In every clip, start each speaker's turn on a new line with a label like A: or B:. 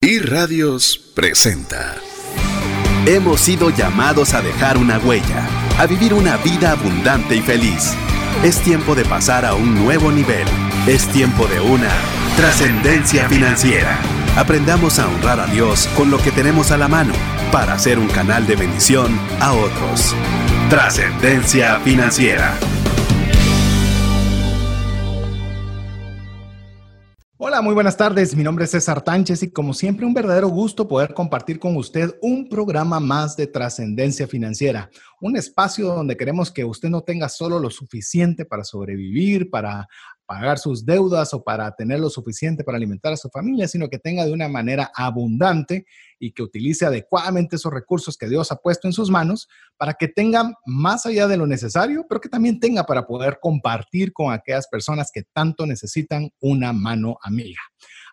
A: Y Radios presenta.
B: Hemos sido llamados a dejar una huella, a vivir una vida abundante y feliz. Es tiempo de pasar a un nuevo nivel. Es tiempo de una trascendencia financiera. Aprendamos a honrar a Dios con lo que tenemos a la mano para ser un canal de bendición a otros. Trascendencia financiera.
C: Hola, muy buenas tardes. Mi nombre es César Tánchez y como siempre un verdadero gusto poder compartir con usted un programa más de trascendencia financiera, un espacio donde queremos que usted no tenga solo lo suficiente para sobrevivir, para pagar sus deudas o para tener lo suficiente para alimentar a su familia, sino que tenga de una manera abundante y que utilice adecuadamente esos recursos que Dios ha puesto en sus manos para que tenga más allá de lo necesario, pero que también tenga para poder compartir con aquellas personas que tanto necesitan una mano amiga.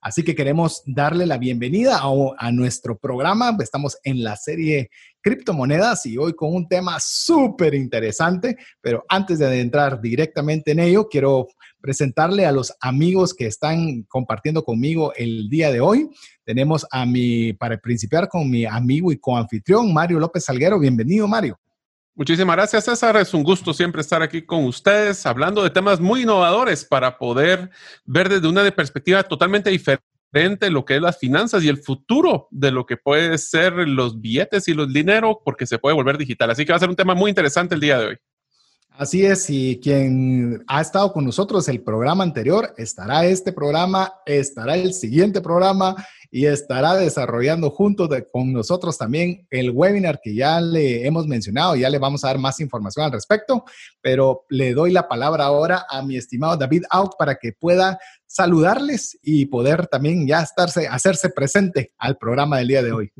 C: Así que queremos darle la bienvenida a, nuestro programa. Estamos en la serie criptomonedas y hoy con un tema súper interesante, pero antes de entrar directamente en ello, quiero presentarle a los amigos que están compartiendo conmigo el día de hoy. Tenemos a mi, para principiar con mi amigo y coanfitrión, Mario López Salguero. Bienvenido, Mario.
D: Muchísimas gracias, César. Es un gusto siempre estar aquí con ustedes hablando de temas muy innovadores para poder ver desde una perspectiva totalmente diferente lo que es las finanzas y el futuro de lo que puede ser los billetes y los dinero porque se puede volver digital. Así que va a ser un tema muy interesante el día de hoy.
C: Así es, y quien ha estado con nosotros el programa anterior, estará este programa, estará el siguiente programa y estará desarrollando junto con nosotros también el webinar que ya le hemos mencionado, ya le vamos a dar más información al respecto, pero le doy la palabra ahora a mi estimado David Auk para que pueda saludarles y poder también ya estarse, hacerse presente al programa del día de hoy.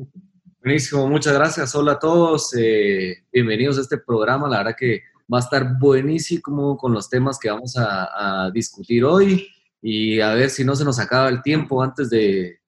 E: Buenísimo, muchas gracias. Hola a todos, eh, bienvenidos a este programa. La verdad que Va a estar buenísimo con los temas que vamos a, discutir hoy y a ver si no se nos acaba el tiempo antes de,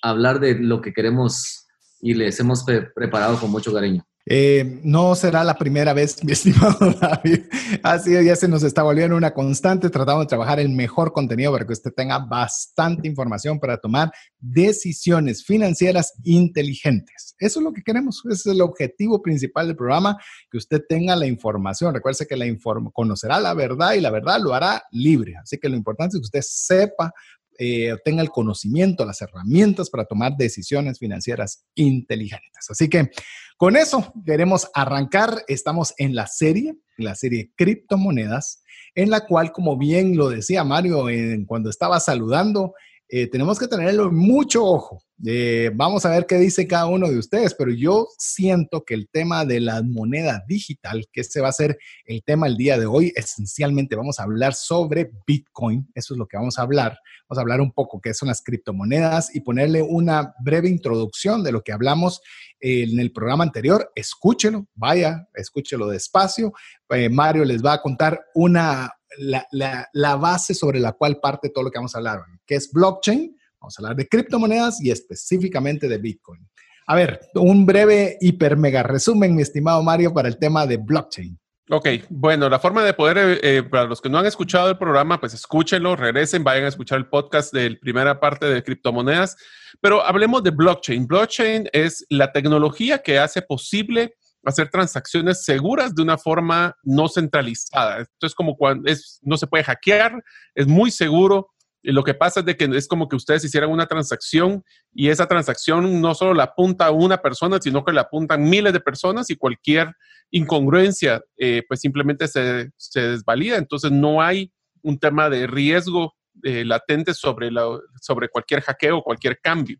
E: hablar de lo que queremos y les hemos preparado con mucho cariño.
C: Eh, no será la primera vez, mi estimado David. Así ya se nos está volviendo una constante. Tratamos de trabajar el mejor contenido para que usted tenga bastante información para tomar decisiones financieras inteligentes. Eso es lo que queremos. Ese es el objetivo principal del programa, que usted tenga la información. Recuerde que la conocerá la verdad y la verdad lo hará libre. Así que lo importante es que usted sepa eh, tenga el conocimiento, las herramientas para tomar decisiones financieras inteligentes. Así que con eso queremos arrancar. Estamos en la serie, la serie criptomonedas, en la cual, como bien lo decía Mario cuando estaba saludando, eh, tenemos que tenerlo mucho ojo. Eh, vamos a ver qué dice cada uno de ustedes, pero yo siento que el tema de la moneda digital, que ese va a ser el tema el día de hoy, esencialmente vamos a hablar sobre Bitcoin, eso es lo que vamos a hablar. Vamos a hablar un poco qué son las criptomonedas y ponerle una breve introducción de lo que hablamos en el programa anterior. Escúchelo, vaya, escúchelo despacio. Eh, Mario les va a contar una, la, la base sobre la cual parte todo lo que vamos a hablar, que es blockchain Vamos a hablar de criptomonedas y específicamente de Bitcoin. A ver, un breve hiper mega resumen, mi estimado Mario, para el tema de blockchain.
D: Ok, bueno, la forma de poder, eh, eh, para los que no han escuchado el programa, pues escúchenlo, regresen, vayan a escuchar el podcast de la primera parte de criptomonedas, pero hablemos de blockchain. Blockchain es la tecnología que hace posible hacer transacciones seguras de una forma no centralizada. Esto es como cuando es, no se puede hackear, es muy seguro, lo que pasa es de que es como que ustedes hicieran una transacción y esa transacción no solo la apunta una persona, sino que la apuntan miles de personas y cualquier incongruencia eh, pues simplemente se, desvalida. Entonces no hay un tema de riesgo eh, latente sobre, la, sobre cualquier hackeo cualquier cambio.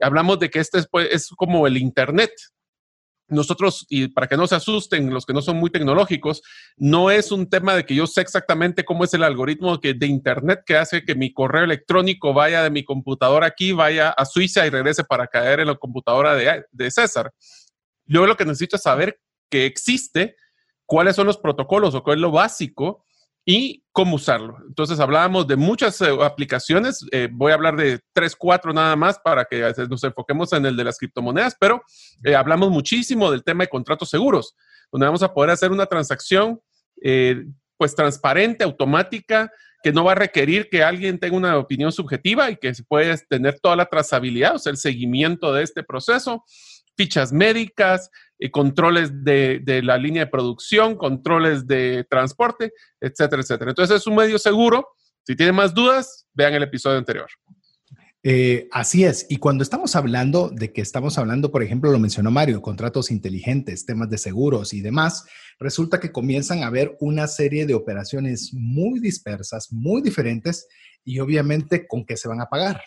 D: Hablamos de que este es, pues, es como el Internet nosotros, y para que no se asusten los que no son muy tecnológicos, no es un tema de que yo sé exactamente cómo es el algoritmo de Internet que hace que mi correo electrónico vaya de mi computadora aquí, vaya a Suiza y regrese para caer en la computadora de, de César. Yo lo que necesito es saber que existe, cuáles son los protocolos o cuál es lo básico y cómo usarlo. Entonces hablábamos de muchas eh, aplicaciones, eh, voy a hablar de tres, cuatro nada más para que nos enfoquemos en el de las criptomonedas, pero eh, hablamos muchísimo del tema de contratos seguros, donde vamos a poder hacer una transacción pues transparente, automática que no va a requerir que alguien tenga una opinión subjetiva y que se puede tener toda la trazabilidad, o sea, el seguimiento de este proceso, fichas médicas, y controles de, de, la línea de producción, controles de transporte, etcétera, etcétera. Entonces es un medio seguro. Si tienen más dudas, vean el episodio anterior.
C: Eh, así es. Y cuando estamos hablando de que estamos hablando, por ejemplo, lo mencionó Mario, contratos inteligentes, temas de seguros y demás, resulta que comienzan a haber una serie de operaciones muy dispersas, muy diferentes y obviamente con qué se van a pagar.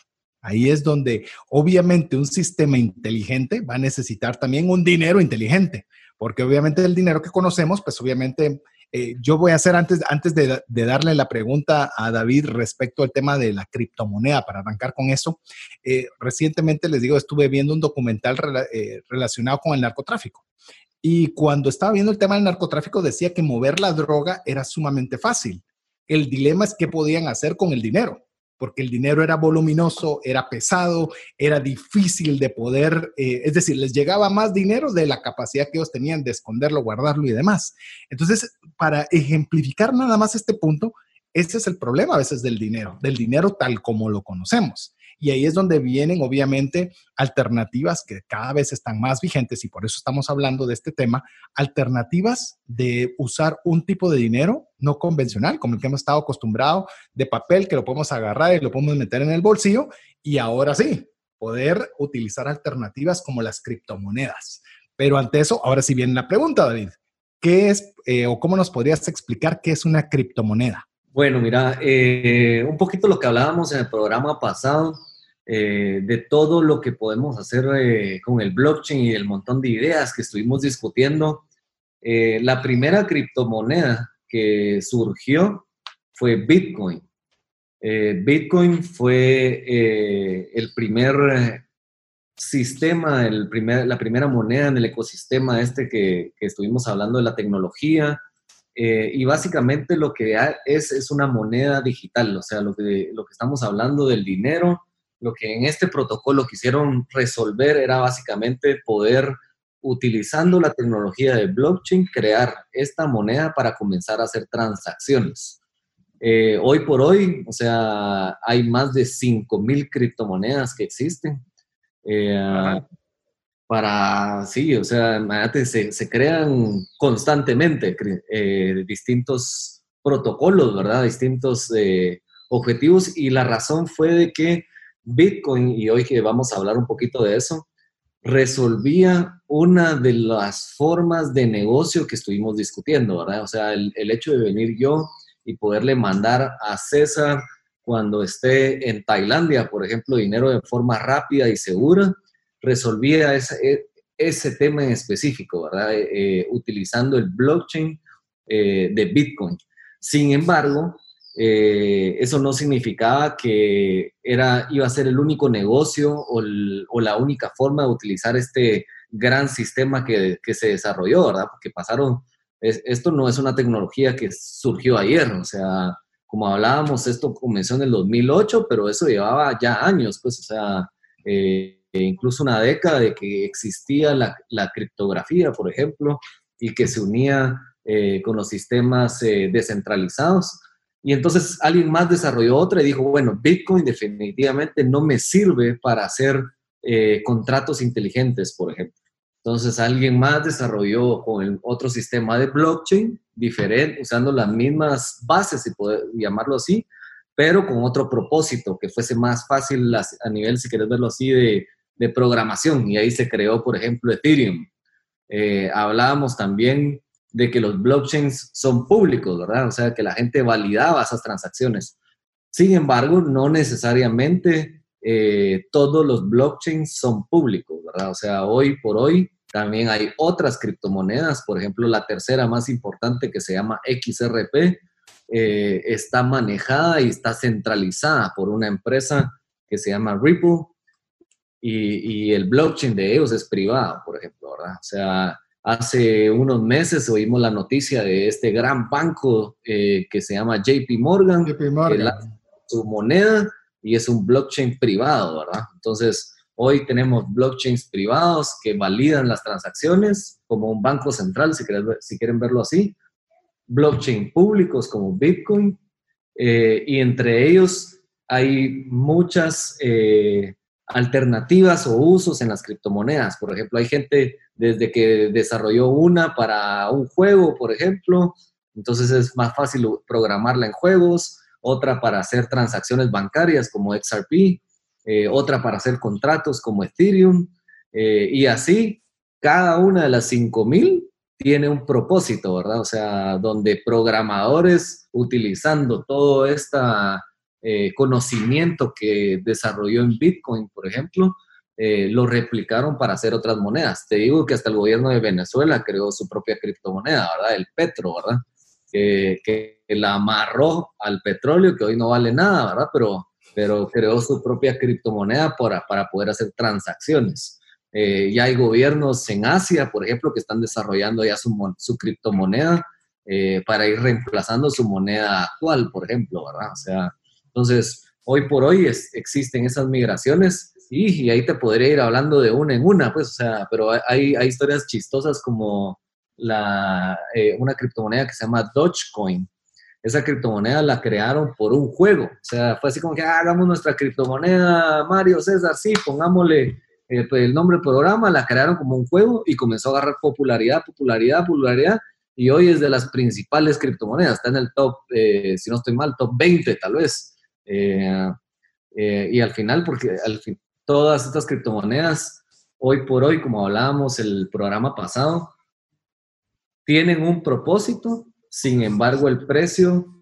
C: Ahí es donde obviamente un sistema inteligente va a necesitar también un dinero inteligente, porque obviamente el dinero que conocemos, pues obviamente eh, yo voy a hacer antes, antes de, darle la pregunta a David respecto al tema de la criptomoneda, para arrancar con eso, eh, recientemente les digo, estuve viendo un documental eh, relacionado con el narcotráfico. Y cuando estaba viendo el tema del narcotráfico decía que mover la droga era sumamente fácil. El dilema es qué podían hacer con el dinero porque el dinero era voluminoso, era pesado, era difícil de poder, eh, es decir, les llegaba más dinero de la capacidad que ellos tenían de esconderlo, guardarlo y demás. Entonces, para ejemplificar nada más este punto, ese es el problema a veces del dinero, del dinero tal como lo conocemos. Y ahí es donde vienen, obviamente, alternativas que cada vez están más vigentes y por eso estamos hablando de este tema, alternativas de usar un tipo de dinero no convencional, como el que hemos estado acostumbrados, de papel que lo podemos agarrar y lo podemos meter en el bolsillo y ahora sí, poder utilizar alternativas como las criptomonedas. Pero ante eso, ahora sí viene la pregunta, David. ¿Qué es eh, o cómo nos podrías explicar qué es una criptomoneda?
E: Bueno, mira, eh, un poquito lo que hablábamos en el programa pasado, eh, de todo lo que podemos hacer eh, con el blockchain y el montón de ideas que estuvimos discutiendo. la primera criptomoneda que surgió fue Bitcoin. Bitcoin fue el primer sistema, el primer, la primera moneda en el ecosistema este que, que estuvimos hablando de la tecnología, eh, y básicamente lo que es es una moneda digital, o sea, lo que, lo que estamos hablando del dinero, lo que en este protocolo quisieron resolver era básicamente poder, utilizando la tecnología de blockchain, crear esta moneda para comenzar a hacer transacciones. Eh, hoy por hoy, o sea, hay más de 5.000 criptomonedas que existen. Eh, para, sí, o sea, imagínate, se, se crean constantemente eh, distintos protocolos, ¿verdad? Distintos eh, objetivos y la razón fue de que Bitcoin, y hoy que vamos a hablar un poquito de eso, resolvía una de las formas de negocio que estuvimos discutiendo, ¿verdad? O sea, el, el hecho de venir yo y poderle mandar a César cuando esté en Tailandia, por ejemplo, dinero de forma rápida y segura, resolvía ese, e, ese tema en específico, ¿verdad? Eh, eh, utilizando el blockchain eh, de Bitcoin. Sin embargo, eso no significaba que era, iba a ser el único negocio o, la única forma de utilizar este gran sistema que, se desarrolló, ¿verdad? Porque pasaron, esto no es una tecnología que surgió ayer, o sea, como hablábamos, esto comenzó en el 2008, pero eso llevaba ya años, pues, o sea, e incluso una década de que existía la, criptografía, por ejemplo, y que se unía eh, con los sistemas eh, descentralizados. Y entonces alguien más desarrolló otra y dijo, bueno, Bitcoin definitivamente no me sirve para hacer eh, contratos inteligentes, por ejemplo. Entonces alguien más desarrolló con otro sistema de blockchain diferente, usando las mismas bases, si puedo llamarlo así, pero con otro propósito, que fuese más fácil a nivel, si quieres verlo así, de, de programación y ahí se creó, por ejemplo, Ethereum. Eh, hablábamos también de que los blockchains son públicos, ¿verdad? O sea, que la gente validaba esas transacciones. Sin embargo, no necesariamente eh, todos los blockchains son públicos, ¿verdad? O sea, hoy por hoy también hay otras criptomonedas, por ejemplo, la tercera más importante que se llama XRP, eh, está manejada y está centralizada por una empresa que se llama Ripple, y, el blockchain de ellos es privado, por ejemplo, ¿verdad? O sea, hace unos meses oímos la noticia de este gran banco eh, que se llama JP Morgan, JP Morgan. su moneda y es un blockchain privado, ¿verdad? Entonces, hoy tenemos blockchains privados que validan las transacciones como un banco central, si, si quieren verlo así, blockchain públicos como Bitcoin eh, y entre ellos hay muchas eh, alternativas o usos en las criptomonedas. Por ejemplo, hay gente desde que desarrolló una para un juego, por ejemplo, entonces es más fácil programarla en juegos, otra para hacer transacciones bancarias como XRP, eh, otra para hacer contratos como Ethereum, eh, y así cada una de las 5000 tiene un propósito, ¿verdad? O sea, donde programadores utilizando todo este conocimiento que desarrolló en Bitcoin, por ejemplo, lo replicaron para hacer otras monedas. Te digo que hasta el gobierno de Venezuela creó su propia criptomoneda, ¿verdad? El Petro, ¿verdad? que, la amarró al petróleo, que hoy no vale nada, ¿verdad? Pero, pero creó su propia criptomoneda para, para poder hacer transacciones. Eh, ya hay gobiernos en Asia, por ejemplo, que están desarrollando ya su, su criptomoneda eh, para ir reemplazando su moneda actual, por ejemplo, ¿verdad? O sea, entonces, hoy por hoy existen esas migraciones y, ahí te podría ir hablando de una en una, pues, o sea, pero hay, hay historias chistosas como la, eh, una criptomoneda que se llama Dogecoin. Esa criptomoneda la crearon por un juego. O sea, fue así como que ah, hagamos nuestra criptomoneda, Mario César, sí, pongámosle eh, pues, el nombre del programa, la crearon como un juego y comenzó a agarrar popularidad, popularidad, popularidad. Y hoy es de las principales criptomonedas. Está en el top, eh, si no estoy mal, top 20 tal vez. Y al final, porque al fin, todas estas criptomonedas, hoy por hoy, como hablábamos el programa pasado, tienen un propósito, sin embargo el precio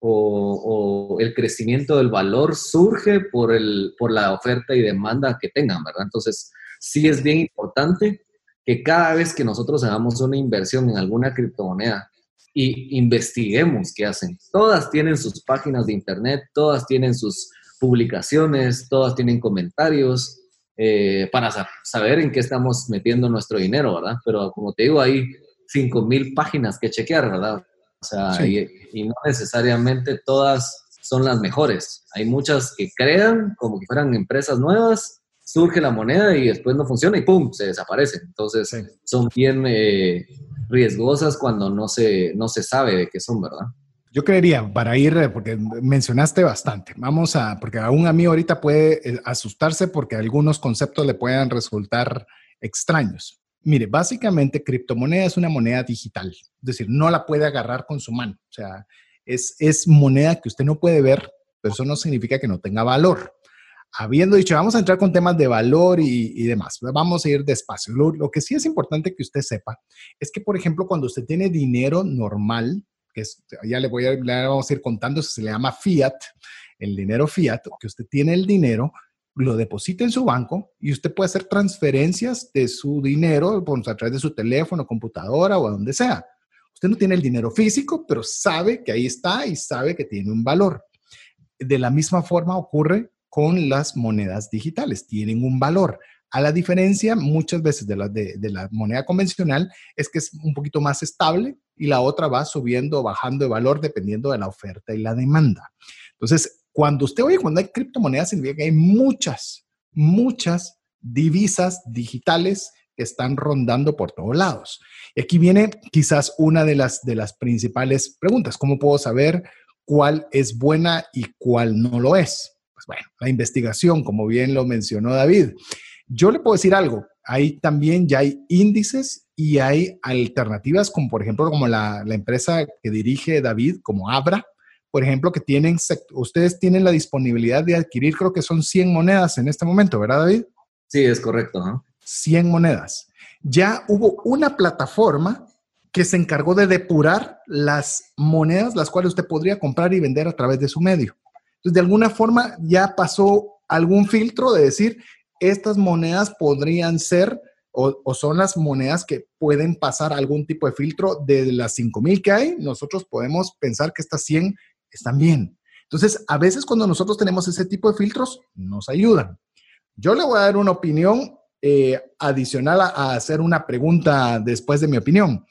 E: o, el crecimiento del valor surge por, el, por la oferta y demanda que tengan, ¿verdad? Entonces, sí es bien importante que cada vez que nosotros hagamos una inversión en alguna criptomoneda y investiguemos qué hacen. Todas tienen sus páginas de internet, todas tienen sus publicaciones, todas tienen comentarios eh, para saber en qué estamos metiendo nuestro dinero, ¿verdad? Pero como te digo, ahí 5.000 páginas que chequear, ¿verdad? O sea, y, no necesariamente todas son las mejores. Hay muchas que crean como que fueran empresas nuevas, surge la moneda y después no funciona y ¡pum! se desaparecen. Entonces son bien eh, riesgosas cuando no se, no se sabe de qué son, ¿verdad?
C: Yo creería, para ir, eh, porque mencionaste bastante, vamos a, porque aún a mí ahorita puede eh, asustarse porque algunos conceptos le puedan resultar extraños. Mire, básicamente criptomoneda es una moneda digital, es decir, no la puede agarrar con su mano. O sea, es, es moneda que usted no puede ver, pero eso no significa que no tenga valor. Habiendo dicho, vamos a entrar con temas de valor y, demás, vamos a ir despacio. Lo, que sí es importante que usted sepa es que, por ejemplo, cuando usted tiene dinero normal, que es, ya le voy a, le vamos a ir contando, se le llama fiat, el dinero fiat, que usted tiene el dinero, lo deposita en su banco y usted puede hacer transferencias de su dinero a través de su teléfono, computadora o a donde sea. Usted no tiene el dinero físico, pero sabe que ahí está y sabe que tiene un valor. De la misma forma ocurre con las monedas digitales, tienen un valor. A la diferencia muchas veces de la, de, la moneda convencional es que es un poquito más estable y la otra va subiendo o bajando de valor dependiendo de la oferta y la demanda. Entonces, cuando usted oye, cuando hay criptomonedas, significa que hay muchas, muchas divisas digitales que están rondando por todos lados. Y aquí viene quizás una de las, de las principales preguntas. ¿Cómo puedo saber cuál es buena y cuál no lo es? Pues bueno, la investigación, como bien lo mencionó David. Yo le puedo decir algo. Ahí también ya hay índices y hay alternativas, como por ejemplo, como la, la empresa que dirige David, como Abra, por ejemplo, que tienen, ustedes tienen la disponibilidad de adquirir, creo que son 100 monedas en este momento, ¿verdad, David?
E: Sí, es correcto. ¿no?
C: 100 monedas. Ya hubo una plataforma que se encargó de depurar las monedas, las cuales usted podría comprar y vender a través de su medio. Entonces, de alguna forma ya pasó algún filtro de decir, estas monedas podrían ser o, son las monedas que pueden pasar algún tipo de filtro de las 5000 que hay, nosotros podemos pensar que estas 100 están bien. Entonces, a veces cuando nosotros tenemos ese tipo de filtros, nos ayudan. Yo le voy a dar una opinión eh, adicional a, hacer una pregunta después de mi opinión.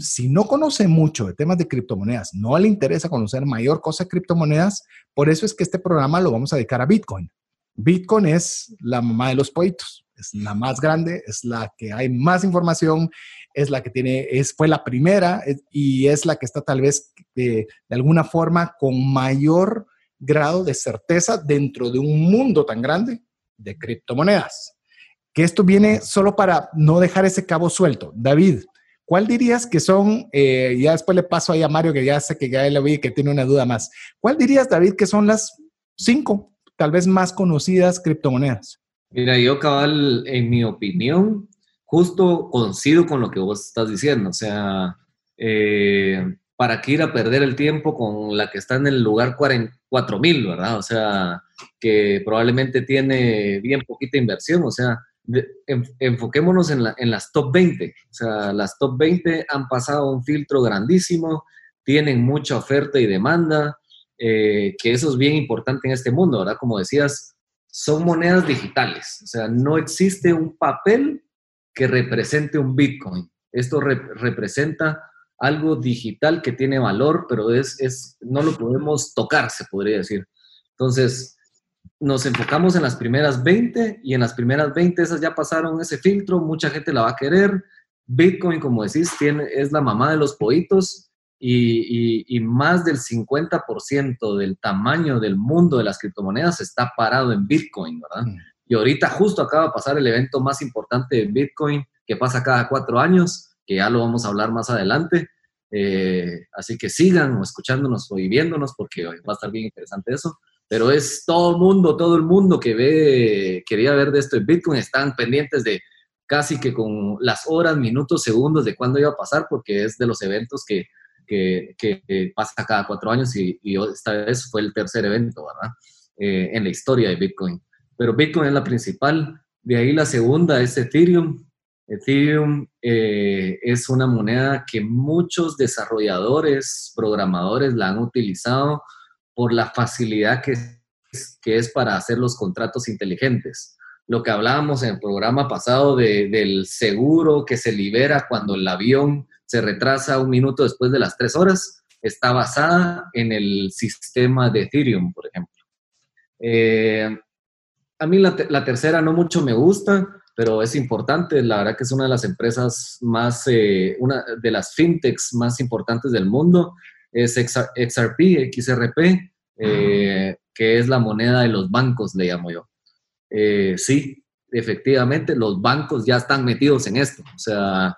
C: Si no conoce mucho de temas de criptomonedas, no le interesa conocer mayor cosa de criptomonedas, por eso es que este programa lo vamos a dedicar a Bitcoin. Bitcoin es la mamá de los pollitos, es la más grande, es la que hay más información es la que tiene, es, fue la primera y es la que está tal vez de, de alguna forma con mayor grado de certeza dentro de un mundo tan grande de criptomonedas. Que esto viene solo para no dejar ese cabo suelto. David, ¿cuál dirías que son, eh, ya después le paso ahí a Mario, que ya sé que ya le vi que tiene una duda más. ¿Cuál dirías, David, que son las cinco, tal vez más conocidas criptomonedas?
E: Mira, yo cabal, en mi opinión, justo coincido con lo que vos estás diciendo. O sea, eh, ¿para qué ir a perder el tiempo con la que está en el lugar 4000, verdad? O sea, que probablemente tiene bien poquita inversión. O sea, enfoquémonos en, las top 20. O sea, las top 20 han pasado un filtro grandísimo, tienen mucha oferta y demanda, eh, que eso es bien importante en este mundo, ¿verdad? Como decías, son monedas digitales. O sea, no existe un papel que represente un Bitcoin. Esto representa algo digital que tiene valor, pero es, es, no lo podemos tocar, se podría decir. Entonces, nos enfocamos en las primeras 20 y en las primeras 20 esas ya pasaron ese filtro, mucha gente la va a querer. Bitcoin, como decís, tiene, es la mamá de los pollitos y, y, más del 50% del tamaño del mundo de las criptomonedas está parado en Bitcoin, ¿verdad? Mm. Y ahorita justo acaba de pasar el evento más importante de Bitcoin que pasa cada cuatro años que ya lo vamos a hablar más adelante. Eh, así que sigan o escuchándonos o viéndonos porque va a estar bien interesante eso. Pero es todo el mundo, todo el mundo que ve, quería ver de esto en Bitcoin, están pendientes de casi que con las horas, minutos, segundos de cuándo iba a pasar, porque es de los eventos que, que, que pasa cada cuatro años y, esta vez fue el tercer evento, ¿verdad? Eh, en la historia de Bitcoin. Pero Bitcoin es la principal, de ahí la segunda es Ethereum, Ethereum eh, es una moneda que muchos desarrolladores, programadores la han utilizado por la facilidad que es, que es para hacer los contratos inteligentes. Lo que hablábamos en el programa pasado del seguro que se libera cuando el avión se retrasa un minuto después de las tres horas, está basada en el sistema de Ethereum, por ejemplo. Eh, a mí la, la tercera no mucho me gusta pero es importante, la verdad que es una de las empresas más, eh, una de las fintechs más importantes del mundo, es XRP, XRP, eh, que es la moneda de los bancos, le llamo yo. Eh, sí, efectivamente, los bancos ya están metidos en esto, o sea,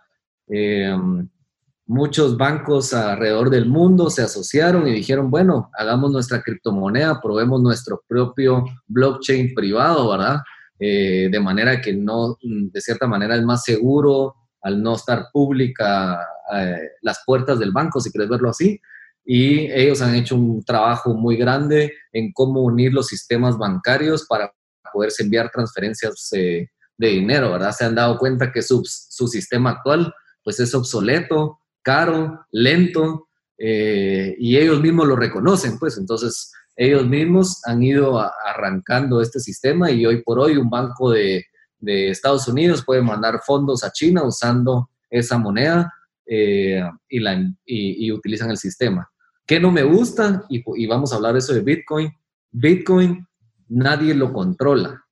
E: muchos bancos alrededor del mundo se asociaron y dijeron, bueno, hagamos nuestra criptomoneda, probemos nuestro propio blockchain privado, ¿verdad? Eh, de manera que no, de cierta manera es más seguro al no estar pública eh, las puertas del banco, si quieres verlo así. Y ellos han hecho un trabajo muy grande en cómo unir los sistemas bancarios para poderse enviar transferencias eh, de dinero, ¿verdad? Se han dado cuenta que su, su sistema actual pues es obsoleto, caro, lento, y ellos mismos lo reconocen, pues entonces ellos mismos han ido arrancando este sistema y hoy por hoy un banco de, Estados Unidos puede mandar fondos a China usando esa moneda eh, y, la, y, utilizan el sistema. ¿Qué no me gusta? Y, vamos a hablar eso de Bitcoin. Bitcoin nadie lo controla.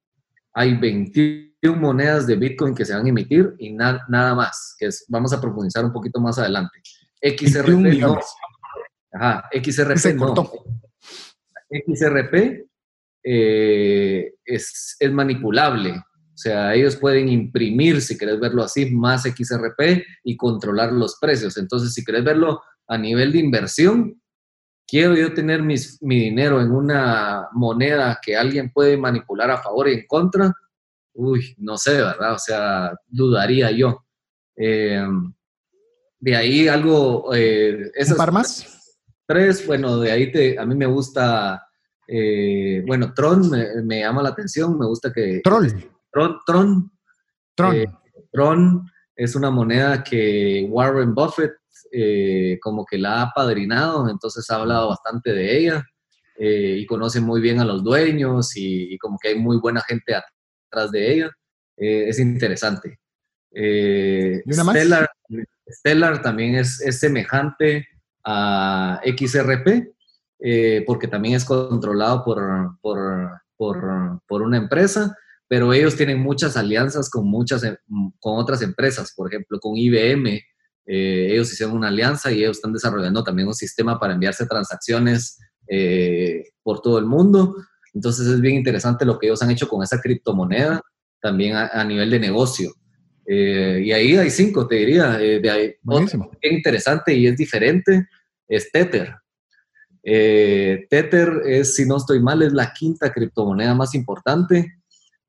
E: Hay 21 monedas de Bitcoin que se van a emitir y nada más, que es, vamos a profundizar un poquito más adelante. XRP no. Ajá, XRP no. XRP eh, es, manipulable. O sea, ellos pueden imprimir, si querés verlo así, más XRP y controlar los precios. Entonces, si querés verlo a nivel de inversión, quiero yo tener mi dinero en una moneda que alguien puede manipular a favor y en contra, uy, no sé, ¿verdad? O sea, dudaría yo. Eh, de ahí algo... Eh,
C: ¿Un par más?
E: Tres, bueno, de ahí te, a mí me gusta, eh, bueno, Tron me, llama la atención, me gusta que...
C: Troll.
E: Tron. Tron.
C: Tron.
E: Eh, Tron es una moneda que Warren Buffett eh, como que la ha padrinado, entonces ha hablado bastante de ella y conoce muy bien a los dueños y, como que hay muy buena gente atrás de ella. es interesante. ¿Y una más? Stellar, Stellar también es, es semejante a XRP, eh, porque también es controlado por, por, por, por, una empresa, pero ellos tienen muchas alianzas con, muchas, con otras empresas, por ejemplo, con IBM. Eh, ellos hicieron una alianza y ellos están desarrollando también un sistema para enviarse transacciones eh, por todo el mundo. Entonces es bien interesante lo que ellos han hecho con esa criptomoneda, también a, nivel de negocio. Eh, y ahí hay cinco, te diría. de ahí, bien interesante y es diferente es Tether. Tether es, si no estoy mal, es la quinta criptomoneda más importante.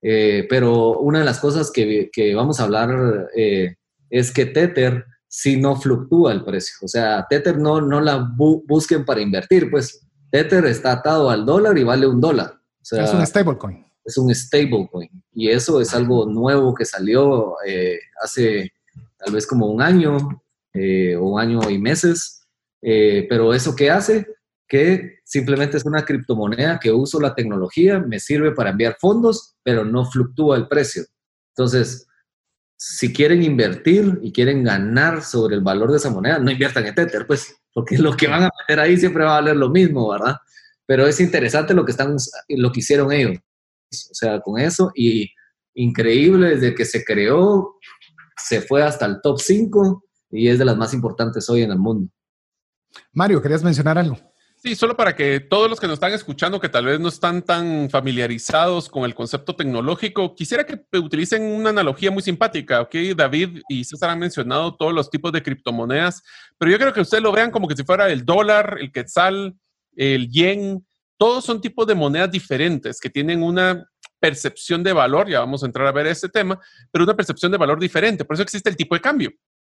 E: Eh, pero una de las cosas que, vamos a hablar eh, es que Tether si no fluctúa el precio. O sea, Tether no, no la busquen para invertir, pues Tether está atado al dólar y vale un dólar.
C: es un stablecoin.
E: Es un stablecoin. Y eso es algo nuevo que salió eh, hace tal vez como un año o un año y meses. pero eso qué hace? que simplemente es una criptomoneda que uso la tecnología, me sirve para enviar fondos, pero no fluctúa el precio. Entonces, si quieren invertir y quieren ganar sobre el valor de esa moneda, no inviertan en Tether, pues, porque lo que van a meter ahí siempre va a valer lo mismo, ¿verdad? Pero es interesante lo que, están, lo que hicieron ellos. O sea, con eso, y increíble, desde que se creó, se fue hasta el top 5 y es de las más importantes hoy en el mundo.
C: Mario, ¿querías mencionar algo?
D: Sí, solo para que todos los que nos están escuchando, que tal vez no están tan familiarizados con el concepto tecnológico, quisiera que utilicen una analogía muy simpática, ¿ok? David y César han mencionado todos los tipos de criptomonedas, pero yo creo que ustedes lo vean como que si fuera el dólar, el quetzal, el yen, todos son tipos de monedas diferentes que tienen una percepción de valor, ya vamos a entrar a ver ese tema, pero una percepción de valor diferente, por eso existe el tipo de cambio.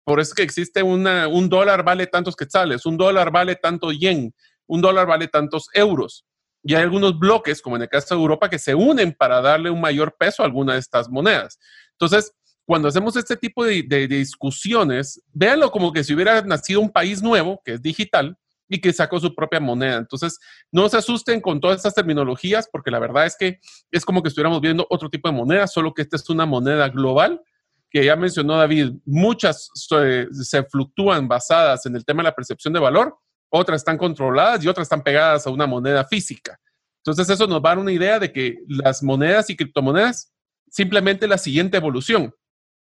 D: Por eso que existe un dólar vale tantos quetzales, un dólar vale tanto yen, un dólar vale tantos euros. Y hay algunos bloques, como en el caso de Europa, que se unen para darle un mayor peso a alguna de estas monedas. Entonces, cuando hacemos este tipo de, discusiones, véanlo como que si hubiera nacido un país nuevo, que es digital, y que sacó su propia moneda. Entonces, no se asusten con todas estas terminologías, porque la verdad es que es como que estuviéramos viendo otro tipo de moneda, solo que esta es una moneda global, que ya mencionó David, muchas se fluctúan basadas en el tema de la percepción de valor, otras están controladas y otras están pegadas a una moneda física. Entonces eso nos va a dar una idea de que las monedas y criptomonedas simplemente la siguiente evolución.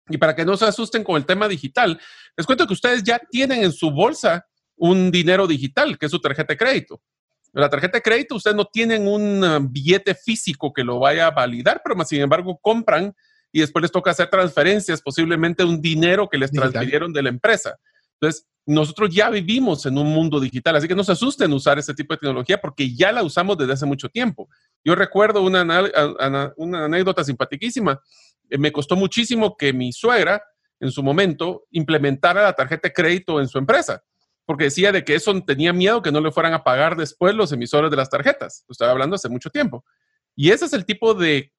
D: Y para que no se asusten con el tema digital, les cuento que ustedes ya tienen en su bolsa un dinero digital, que es su tarjeta de crédito. La tarjeta de crédito, ustedes no tienen un uh, billete físico que lo vaya a validar, pero más sin embargo compran y después les toca hacer transferencias, posiblemente un dinero que les transfirieron de la empresa. Entonces, nosotros ya vivimos en un mundo digital, así que no se asusten usar este tipo de tecnología porque ya la usamos desde hace mucho tiempo. Yo recuerdo una, anécdota simpaticísima. Eh, me costó muchísimo que mi suegra, en su momento, implementara la tarjeta de crédito en su empresa, porque decía de que eso tenía miedo que no le fueran a pagar después los emisores de las tarjetas. Lo estaba hablando hace mucho tiempo. Y ese es el tipo de,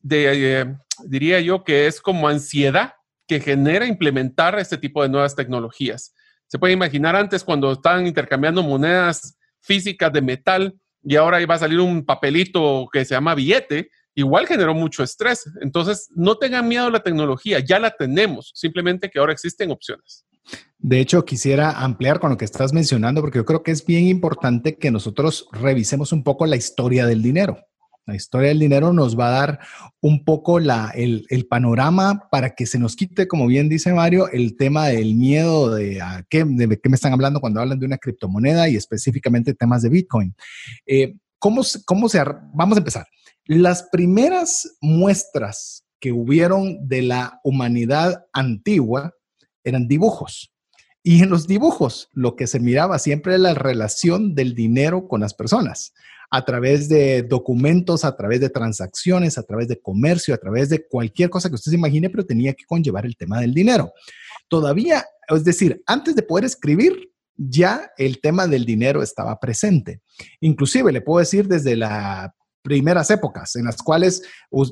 D: de eh, diría yo, que es como ansiedad que genera implementar este tipo de nuevas tecnologías. Se puede imaginar antes cuando estaban intercambiando monedas físicas de metal y ahora iba a salir un papelito que se llama billete, igual generó mucho estrés. Entonces, no tengan miedo la tecnología, ya la tenemos, simplemente que ahora existen opciones.
C: De hecho, quisiera ampliar con lo que estás mencionando, porque yo creo que es bien importante que nosotros revisemos un poco la historia del dinero. La historia del dinero nos va a dar un poco la, el, panorama para que se nos quite, como bien dice Mario, el tema del miedo de, a qué, de qué me están hablando cuando hablan de una criptomoneda y específicamente temas de Bitcoin. Eh, ¿cómo, ¿Cómo se... Vamos a empezar. Las primeras muestras que hubieron de la humanidad antigua eran dibujos. Y en los dibujos lo que se miraba siempre era la relación del dinero con las personas a través de documentos, a través de transacciones, a través de comercio, a través de cualquier cosa que usted se imagine, pero tenía que conllevar el tema del dinero. Todavía, es decir, antes de poder escribir, ya el tema del dinero estaba presente. Inclusive le puedo decir desde las primeras épocas en las cuales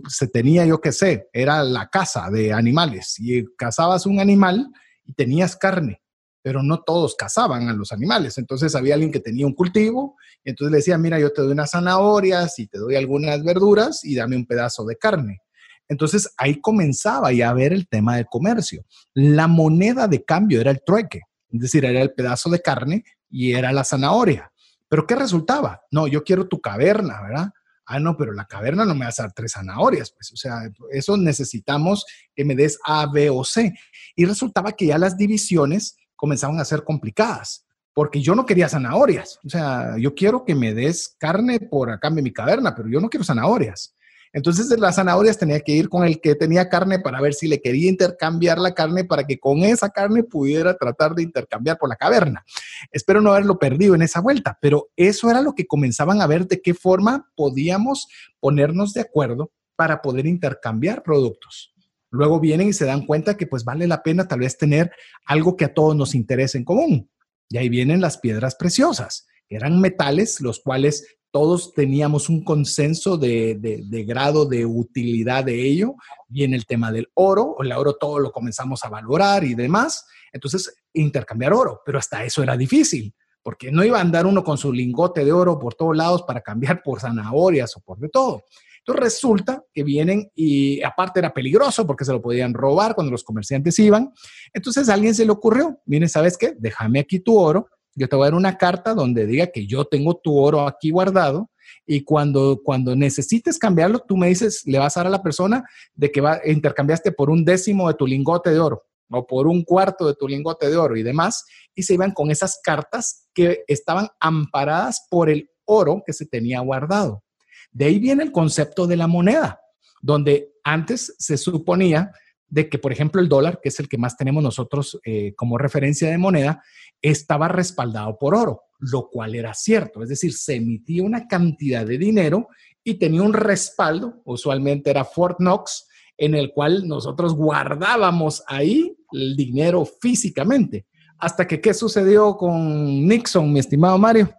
C: se tenía, yo qué sé, era la caza de animales y cazabas un animal y tenías carne pero no todos cazaban a los animales. Entonces había alguien que tenía un cultivo y entonces le decía, mira, yo te doy unas zanahorias y te doy algunas verduras y dame un pedazo de carne. Entonces ahí comenzaba ya a ver el tema del comercio. La moneda de cambio era el trueque, es decir, era el pedazo de carne y era la zanahoria. Pero ¿qué resultaba? No, yo quiero tu caverna, ¿verdad? Ah, no, pero la caverna no me va a dar tres zanahorias, pues, o sea, eso necesitamos que me des A, B o C. Y resultaba que ya las divisiones comenzaban a ser complicadas, porque yo no quería zanahorias, o sea, yo quiero que me des carne por acá en mi caverna, pero yo no quiero zanahorias. Entonces, las zanahorias tenía que ir con el que tenía carne para ver si le quería intercambiar la carne para que con esa carne pudiera tratar de intercambiar por la caverna. Espero no haberlo perdido en esa vuelta, pero eso era lo que comenzaban a ver de qué forma podíamos ponernos de acuerdo para poder intercambiar productos. Luego vienen y se dan cuenta que pues vale la pena tal vez tener algo que a todos nos interese en común. Y ahí vienen las piedras preciosas. Eran metales los cuales todos teníamos un consenso de, grado de utilidad de ello. Viene el tema del oro, el oro todo lo comenzamos a valorar y demás. Entonces, intercambiar oro, pero hasta eso era difícil, porque no iba a andar uno con su lingote de oro por todos lados para cambiar por zanahorias o por de todo. Entonces resulta que vienen y aparte era peligroso porque se lo podían robar cuando los comerciantes iban. Entonces a alguien se le ocurrió, miren, ¿sabes qué? Déjame aquí tu oro yo te voy a dar una carta donde diga que yo tengo tu oro aquí guardado y cuando, cuando necesites cambiarlo, tú me dices, le vas a dar a la persona de que va, intercambiaste por un décimo de tu lingote de oro o por un cuarto de tu lingote de oro y demás, y se iban con esas cartas que estaban amparadas por el oro que se tenía guardado. De ahí viene el concepto de la moneda, donde antes se suponía de que, por ejemplo, el dólar, que es el que más tenemos nosotros eh, como referencia de moneda, estaba respaldado por oro, lo cual era cierto. Es decir, se emitía una cantidad de dinero y tenía un respaldo, usualmente era Fort Knox, en el cual nosotros guardábamos ahí el dinero físicamente. Hasta que, ¿qué sucedió con Nixon, mi estimado Mario?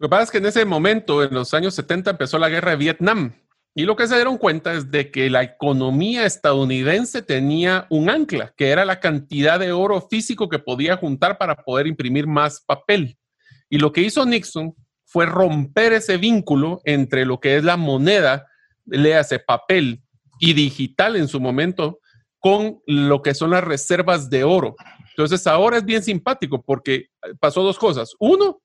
D: Lo que pasa es que en ese momento, en los años 70, empezó la guerra de Vietnam. Y lo que se dieron cuenta es de que la economía estadounidense tenía un ancla, que era la cantidad de oro físico que podía juntar para poder imprimir más papel. Y lo que hizo Nixon fue romper ese vínculo entre lo que es la moneda, léase papel y digital en su momento, con lo que son las reservas de oro. Entonces ahora es bien simpático porque pasó dos cosas. Uno,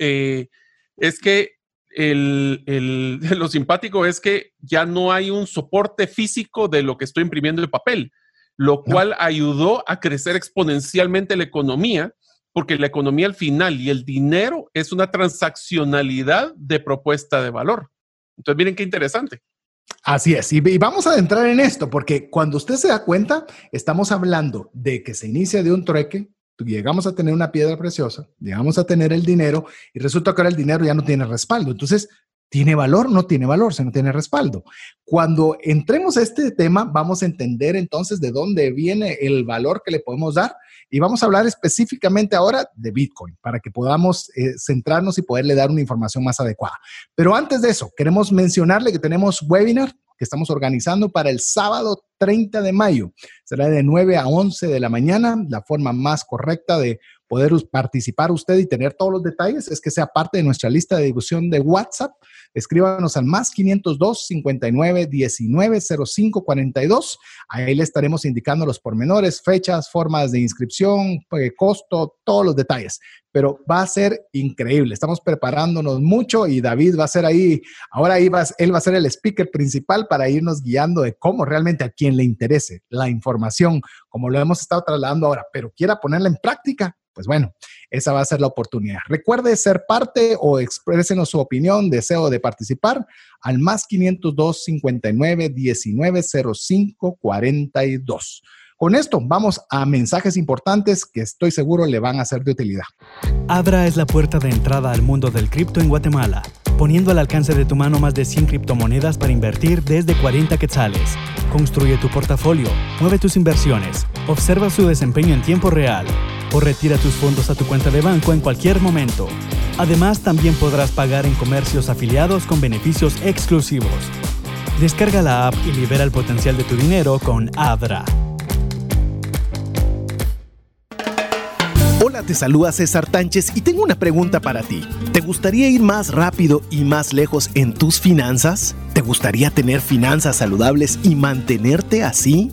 D: eh, es que el, lo simpático es que ya no hay un soporte físico de lo que estoy imprimiendo de papel, lo cual ayudó a crecer exponencialmente la economía, porque la economía al final y el dinero es una transaccionalidad de propuesta de valor. Entonces, miren qué interesante.
C: Así es, y, vamos a entrar en esto, porque cuando usted se da cuenta, estamos hablando de que se inicia de un trueque, llegamos a tener una piedra preciosa, llegamos a tener el dinero y resulta que ahora el dinero ya no tiene respaldo. Entonces, ¿tiene valor? No tiene valor, si no tiene respaldo. Cuando entremos a este tema, vamos a entender entonces de dónde viene el valor que le podemos dar y vamos a hablar específicamente ahora de Bitcoin para que podamos eh, centrarnos y poderle dar una información más adecuada. Pero antes de eso, queremos mencionarle que tenemos webinar que estamos organizando para el sábado 30 de mayo. Será de 9 a 11 de la mañana. La forma más correcta de poder participar usted y tener todos los detalles es que sea parte de nuestra lista de difusión de WhatsApp. Escríbanos al más 502 59 19 05 42. Ahí le estaremos indicando los pormenores, fechas, formas de inscripción, eh, costo, todos los detalles. Pero va a ser increíble. Estamos preparándonos mucho y David va a ser ahí. Ahora ahí va, él va a ser el speaker principal para irnos guiando de cómo realmente a quien le interese la información, como lo hemos estado trasladando ahora, pero quiera ponerla en práctica pues bueno, esa va a ser la oportunidad. Recuerde ser parte o exprésenos su opinión, deseo de participar al más 502 59 19 05 42. Con esto vamos a mensajes importantes que estoy seguro le van a ser de utilidad.
F: Abra es la puerta de entrada al mundo del cripto en Guatemala, poniendo al alcance de tu mano más de 100 criptomonedas para invertir desde 40 quetzales. Construye tu portafolio, mueve tus inversiones, observa su desempeño en tiempo real o retira tus fondos a tu cuenta de banco en cualquier momento. Además, también podrás pagar en comercios afiliados con beneficios exclusivos. Descarga la app y libera el potencial de tu dinero con Abra.
B: Te saluda César Tánchez y tengo una pregunta para ti. ¿Te gustaría ir más rápido y más lejos en tus finanzas? ¿Te gustaría tener finanzas saludables y mantenerte así?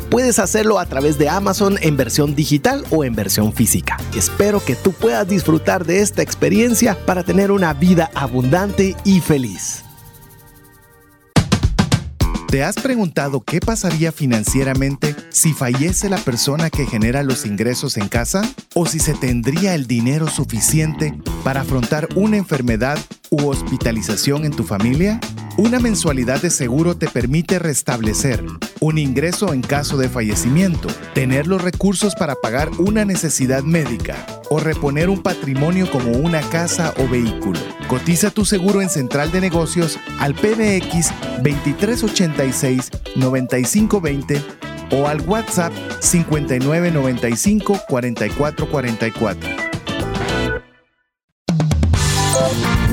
G: puedes hacerlo a través de Amazon en versión digital o en versión física. Espero que tú puedas disfrutar de esta experiencia para tener una vida abundante y feliz.
A: ¿Te has preguntado qué pasaría financieramente si fallece la persona que genera los ingresos en casa? ¿O si se tendría el dinero suficiente para afrontar una enfermedad u hospitalización en tu familia? Una mensualidad de seguro te permite restablecer un ingreso en caso de fallecimiento, tener los recursos para pagar una necesidad médica o reponer un patrimonio como una casa o vehículo. Cotiza tu seguro en Central de Negocios al PBX 2386 9520 o al WhatsApp 5995 4444.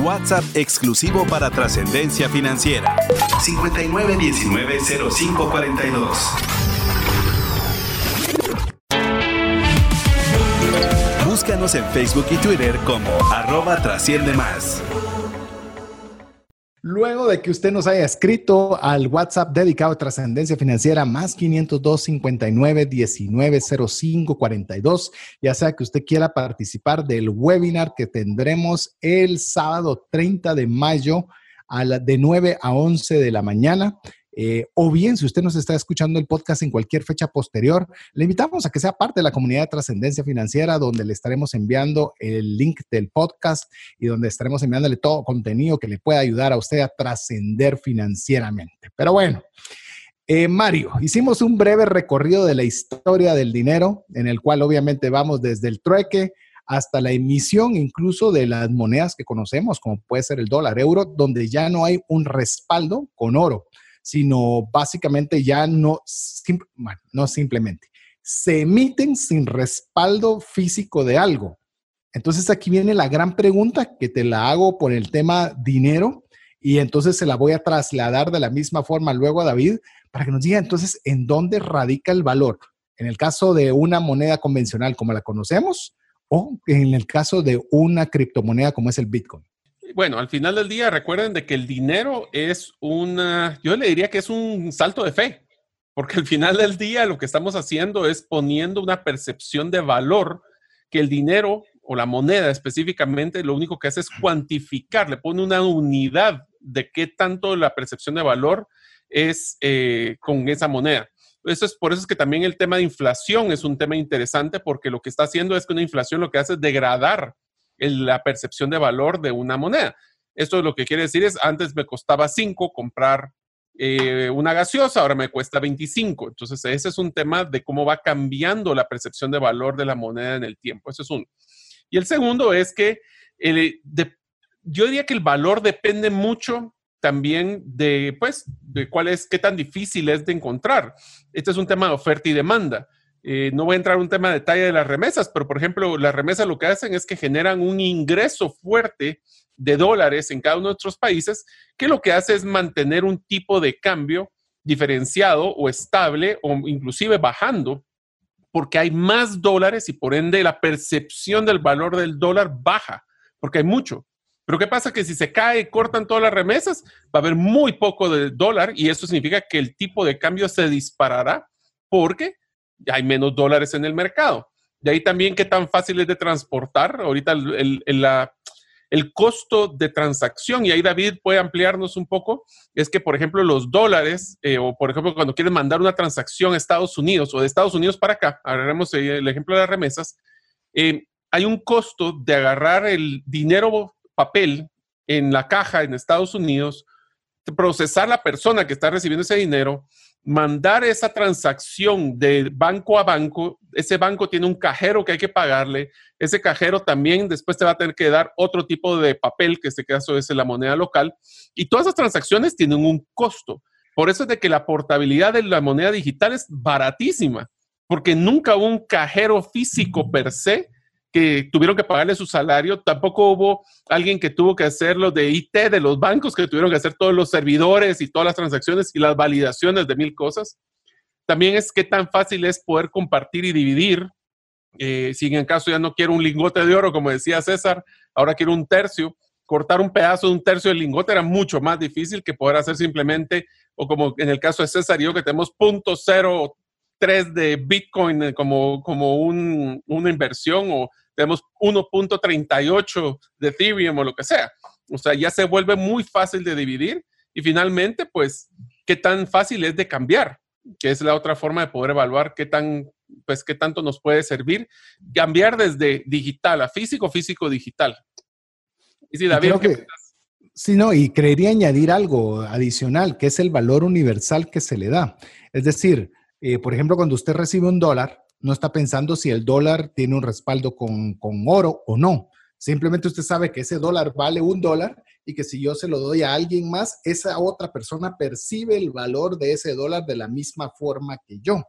B: WhatsApp exclusivo para trascendencia financiera. 59190542. Búscanos en Facebook y Twitter como arroba trasciende más.
C: Luego de que usted nos haya escrito al WhatsApp dedicado a trascendencia financiera más 502 59 19 05 42, ya sea que usted quiera participar del webinar que tendremos el sábado 30 de mayo a la, de 9 a 11 de la mañana. Eh, o bien, si usted nos está escuchando el podcast en cualquier fecha posterior, le invitamos a que sea parte de la comunidad de trascendencia financiera, donde le estaremos enviando el link del podcast y donde estaremos enviándole todo contenido que le pueda ayudar a usted a trascender financieramente. Pero bueno. Eh, Mario, hicimos un breve recorrido de la historia del dinero, en el cual obviamente vamos desde el trueque hasta la emisión incluso de las monedas que conocemos, como puede ser el dólar euro, donde ya no hay un respaldo con oro sino básicamente ya no, no simplemente, se emiten sin respaldo físico de algo. Entonces aquí viene la gran pregunta que te la hago por el tema dinero y entonces se la voy a trasladar de la misma forma luego a David para que nos diga entonces en dónde radica el valor. En el caso de una moneda convencional como la conocemos o en el caso de una criptomoneda como es el Bitcoin
D: bueno, al final del día recuerden de que el dinero es una, yo le diría que es un salto de fe, porque al final del día lo que estamos haciendo es poniendo una percepción de valor que el dinero o la moneda específicamente lo único que hace es cuantificar, le pone una unidad de qué tanto la percepción de valor es eh, con esa moneda. Eso es por eso es que también el tema de inflación es un tema interesante porque lo que está haciendo es que una inflación lo que hace es degradar la percepción de valor de una moneda. Esto lo que quiere decir es, antes me costaba 5 comprar eh, una gaseosa, ahora me cuesta 25. Entonces, ese es un tema de cómo va cambiando la percepción de valor de la moneda en el tiempo. Eso es uno. Y el segundo es que yo diría que el valor depende mucho también de, pues, de cuál es, qué tan difícil es de encontrar. Este es un tema de oferta y demanda. Eh, no voy a entrar en un tema de detalle de las remesas, pero por ejemplo, las remesas lo que hacen es que generan un ingreso fuerte de dólares en cada uno de nuestros países, que lo que hace es mantener un tipo de cambio diferenciado o estable o inclusive bajando, porque hay más dólares y por ende la percepción del valor del dólar baja, porque hay mucho. Pero ¿qué pasa? Que si se cae, cortan todas las remesas, va a haber muy poco de dólar y eso significa que el tipo de cambio se disparará porque hay menos dólares en el mercado. De ahí también qué tan fácil es de transportar. Ahorita el, el, costo de transacción, y ahí David puede ampliarnos un poco, es que, por ejemplo, los dólares, eh, o por ejemplo, cuando quieres mandar una transacción a Estados Unidos o de Estados Unidos para acá, agarremos el ejemplo de las remesas, eh, hay un costo de agarrar el dinero papel en la caja en Estados Unidos, procesar la persona que está recibiendo ese dinero, mandar esa transacción de banco a banco, ese banco tiene un cajero que hay que pagarle, ese cajero también después te va a tener que dar otro tipo de papel, que en este caso es la moneda local, y todas esas transacciones tienen un costo. Por eso es de que la portabilidad de la moneda digital es baratísima, porque nunca un cajero físico per se que tuvieron que pagarle su salario, tampoco hubo alguien que tuvo que hacerlo de IT de los bancos que tuvieron que hacer todos los servidores y todas las transacciones y las validaciones de mil cosas. También es qué tan fácil es poder compartir y dividir. Eh, si en caso ya no quiero un lingote de oro, como decía César, ahora quiero un tercio. Cortar un pedazo de un tercio del lingote era mucho más difícil que poder hacer simplemente, o como en el caso de César y yo, que tenemos punto cero 3 de Bitcoin eh, como, como un, una inversión o tenemos 1.38 de Ethereum o lo que sea. O sea, ya se vuelve muy fácil de dividir y finalmente, pues, qué tan fácil es de cambiar, que es la otra forma de poder evaluar qué tan, pues, qué tanto nos puede servir cambiar desde digital a físico, físico, digital.
C: Y si David, Sí, no, y creería añadir algo adicional, que es el valor universal que se le da. Es decir, eh, por ejemplo, cuando usted recibe un dólar, no está pensando si el dólar tiene un respaldo con, con, oro o no. Simplemente usted sabe que ese dólar vale un dólar y que si yo se lo doy a alguien más, esa otra persona percibe el valor de ese dólar de la misma forma que yo.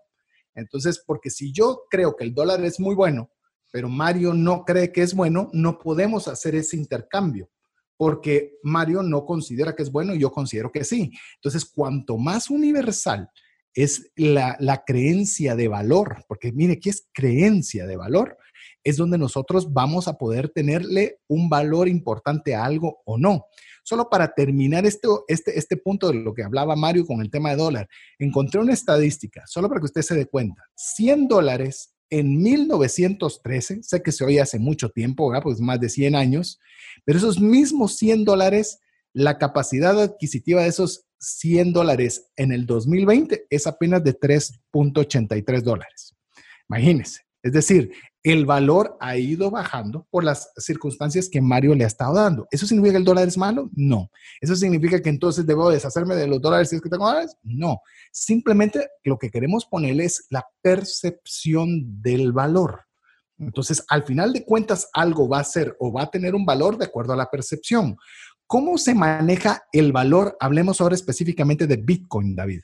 C: Entonces, porque si yo creo que el dólar es muy bueno, pero Mario no cree que es bueno, no podemos hacer ese intercambio porque Mario no considera que es bueno y yo considero que sí. Entonces, cuanto más universal es la, creencia de valor, porque mire, ¿qué es creencia de valor? Es donde nosotros vamos a poder tenerle un valor importante a algo o no. Solo para terminar este, este, este punto de lo que hablaba Mario con el tema de dólar, encontré una estadística, solo para que usted se dé cuenta. 100 dólares en 1913, sé que se oye hace mucho tiempo, ¿verdad? Pues más de 100 años, pero esos mismos 100 dólares, la capacidad adquisitiva de esos 100 dólares en el 2020 es apenas de 3.83 dólares. Imagínense. Es decir, el valor ha ido bajando por las circunstancias que Mario le ha estado dando. ¿Eso significa que el dólar es malo? No. ¿Eso significa que entonces debo deshacerme de los dólares si es que tengo dólares? No. Simplemente lo que queremos ponerle es la percepción del valor. Entonces, al final de cuentas, algo va a ser o va a tener un valor de acuerdo a la percepción. ¿Cómo se maneja el valor? Hablemos ahora específicamente de Bitcoin, David.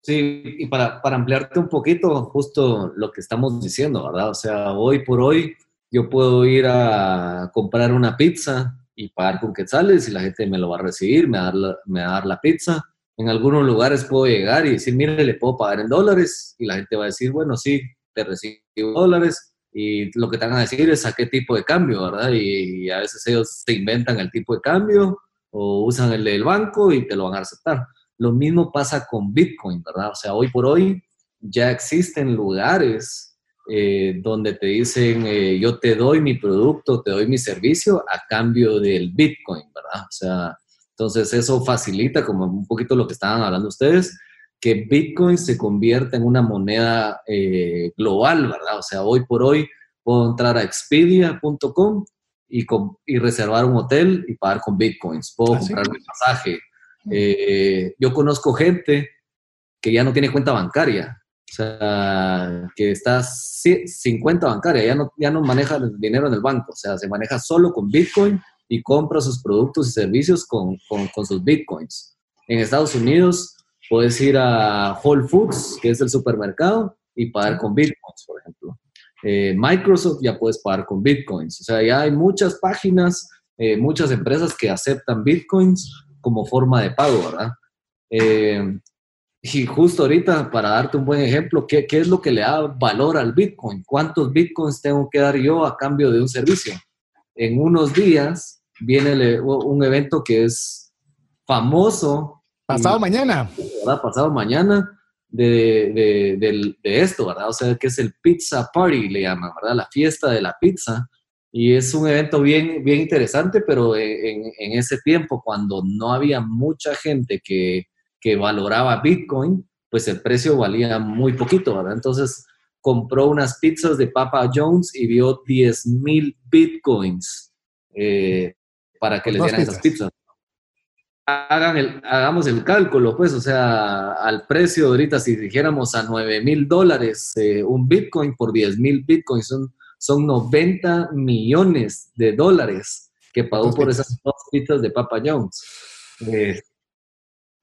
E: Sí, y para, ampliarte un poquito justo lo que estamos diciendo, ¿verdad? O sea, hoy por hoy yo puedo ir a comprar una pizza y pagar con quetzales y la gente me lo va a recibir, me va a dar la, me va a dar la pizza. En algunos lugares puedo llegar y decir, mire, le puedo pagar en dólares y la gente va a decir, bueno, sí, te recibo dólares y lo que te van a decir es a qué tipo de cambio, ¿verdad? Y, a veces ellos te inventan el tipo de cambio o usan el del banco y te lo van a aceptar. Lo mismo pasa con Bitcoin, ¿verdad? O sea, hoy por hoy ya existen lugares eh, donde te dicen, eh, yo te doy mi producto, te doy mi servicio a cambio del Bitcoin, ¿verdad? O sea, entonces eso facilita como un poquito lo que estaban hablando ustedes, que Bitcoin se convierta en una moneda eh, global, ¿verdad? O sea, hoy por hoy puedo entrar a expedia.com y, y, reservar un hotel y pagar con Bitcoins. Puedo ah, comprar mi pasaje. Eh, yo conozco gente que ya no tiene cuenta bancaria, o sea, que está sin cuenta bancaria, ya no, ya no maneja el dinero en el banco, o sea, se maneja solo con Bitcoin y compra sus productos y servicios con, con, con sus Bitcoins. En Estados Unidos Puedes ir a Whole Foods, que es el supermercado, y pagar con bitcoins, por ejemplo. Eh, Microsoft ya puedes pagar con bitcoins. O sea, ya hay muchas páginas, eh, muchas empresas que aceptan bitcoins como forma de pago, ¿verdad? Eh, y justo ahorita, para darte un buen ejemplo, ¿qué, ¿qué, es lo que le da valor al Bitcoin? ¿Cuántos Bitcoins tengo que dar yo a cambio de un servicio? En unos días viene un evento que es famoso
C: Pasado mañana.
E: ¿verdad? Pasado mañana de, de, esto, ¿verdad? O sea, que es el Pizza Party, le llaman, ¿verdad? La fiesta de la pizza. Y es un evento bien, bien interesante, pero en, en ese tiempo, cuando no había mucha gente que, que valoraba Bitcoin, pues el precio valía muy poquito, ¿verdad? Entonces compró unas pizzas de Papa Jones y vio 10 mil Bitcoins eh, para que le dieran esas pizzas hagan el, hagamos el cálculo, pues, o sea, al precio ahorita, si dijéramos a 9 mil dólares eh, un Bitcoin por 10 mil Bitcoins, son, son 90 millones de dólares que pagó por esas dos pizzas de Papa Jones. Eh,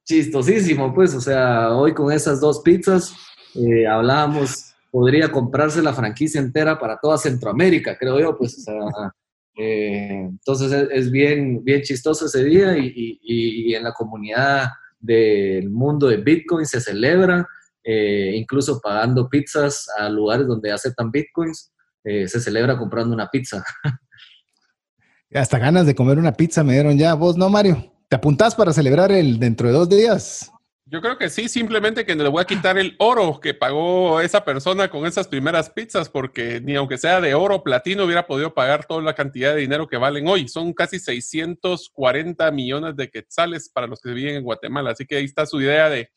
E: chistosísimo, pues, o sea, hoy con esas dos pizzas eh, hablábamos, podría comprarse la franquicia entera para toda Centroamérica, creo yo, pues, o sea, eh, entonces es, bien, bien chistoso ese día y, y, en la comunidad del mundo de Bitcoin se celebra, eh, incluso pagando pizzas a lugares donde aceptan Bitcoins, se celebra comprando una pizza.
C: Hasta ganas de comer una pizza me dieron ya. ¿Vos no, Mario? ¿Te apuntás para celebrar el dentro de dos días?
D: Yo creo que sí, simplemente que le voy a quitar el oro que pagó esa persona con esas primeras pizzas, porque ni aunque sea de oro o platino hubiera podido pagar toda la cantidad de dinero que valen hoy. Son casi 640 millones de quetzales para los que viven en Guatemala. Así que ahí está su idea de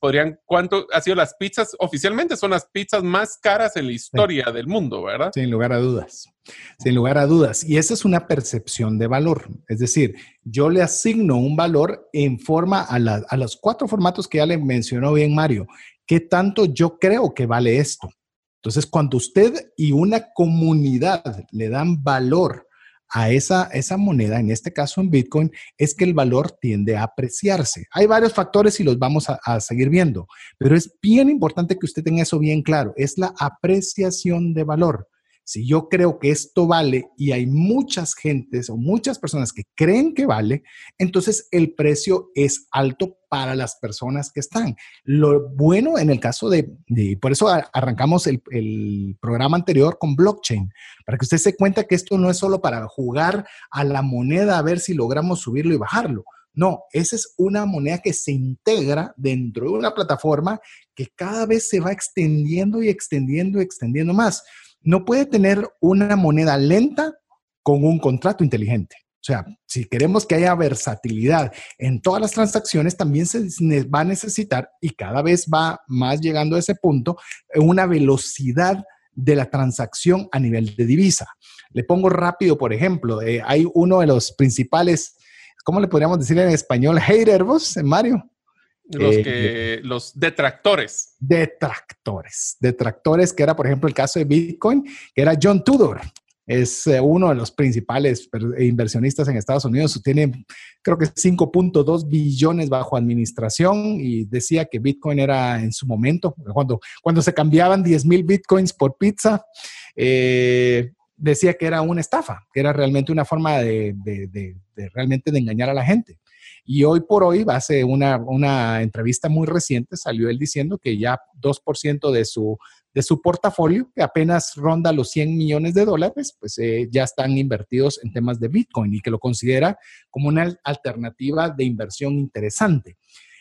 D: podrían, ¿cuánto ha sido las pizzas? Oficialmente son las pizzas más caras en la historia del mundo, ¿verdad?
C: Sin lugar a dudas, sin lugar a dudas. Y esa es una percepción de valor. Es decir, yo le asigno un valor en forma a, a los cuatro formatos que ya le mencionó bien Mario. ¿Qué tanto yo creo que vale esto? Entonces, cuando usted y una comunidad le dan valor a esa, esa moneda, en este caso en Bitcoin, es que el valor tiende a apreciarse. Hay varios factores y los vamos a seguir viendo, pero es bien importante que usted tenga eso bien claro. Es la apreciación de valor. Si yo creo que esto vale y hay muchas gentes o muchas personas que creen que vale, entonces el precio es alto para las personas que están. Lo bueno en el caso de, por eso arrancamos el, el, programa anterior con blockchain, para que usted se cuenta que esto no es solo para jugar a la moneda a ver si logramos subirlo y bajarlo. No, esa es una moneda que se integra dentro de una plataforma que cada vez se va extendiendo y extendiendo y extendiendo más no puede tener una moneda lenta con un contrato inteligente. O sea, si queremos que haya versatilidad en todas las transacciones, también se va a necesitar, y cada vez va más llegando a ese punto, una velocidad de la transacción a nivel de divisa. Le pongo rápido, por ejemplo, eh, hay uno de los principales, ¿cómo le podríamos decir en español? Haters, Mario.
D: Los, eh, que, los detractores.
C: Detractores. Detractores, que era, por ejemplo, el caso de Bitcoin, que era John Tudor. Es eh, uno de los principales inversionistas en Estados Unidos. Tiene, creo que 5.2 billones bajo administración y decía que Bitcoin era en su momento, cuando, cuando se cambiaban 10 mil Bitcoins por pizza, eh, decía que era una estafa, que era realmente una forma de, de realmente de engañar a la gente. Y hoy por hoy, hace una, una entrevista muy reciente, salió él diciendo que ya 2% de su, de su portafolio, que apenas ronda los 100 millones de dólares, pues eh, ya están invertidos en temas de Bitcoin y que lo considera como una alternativa de inversión interesante.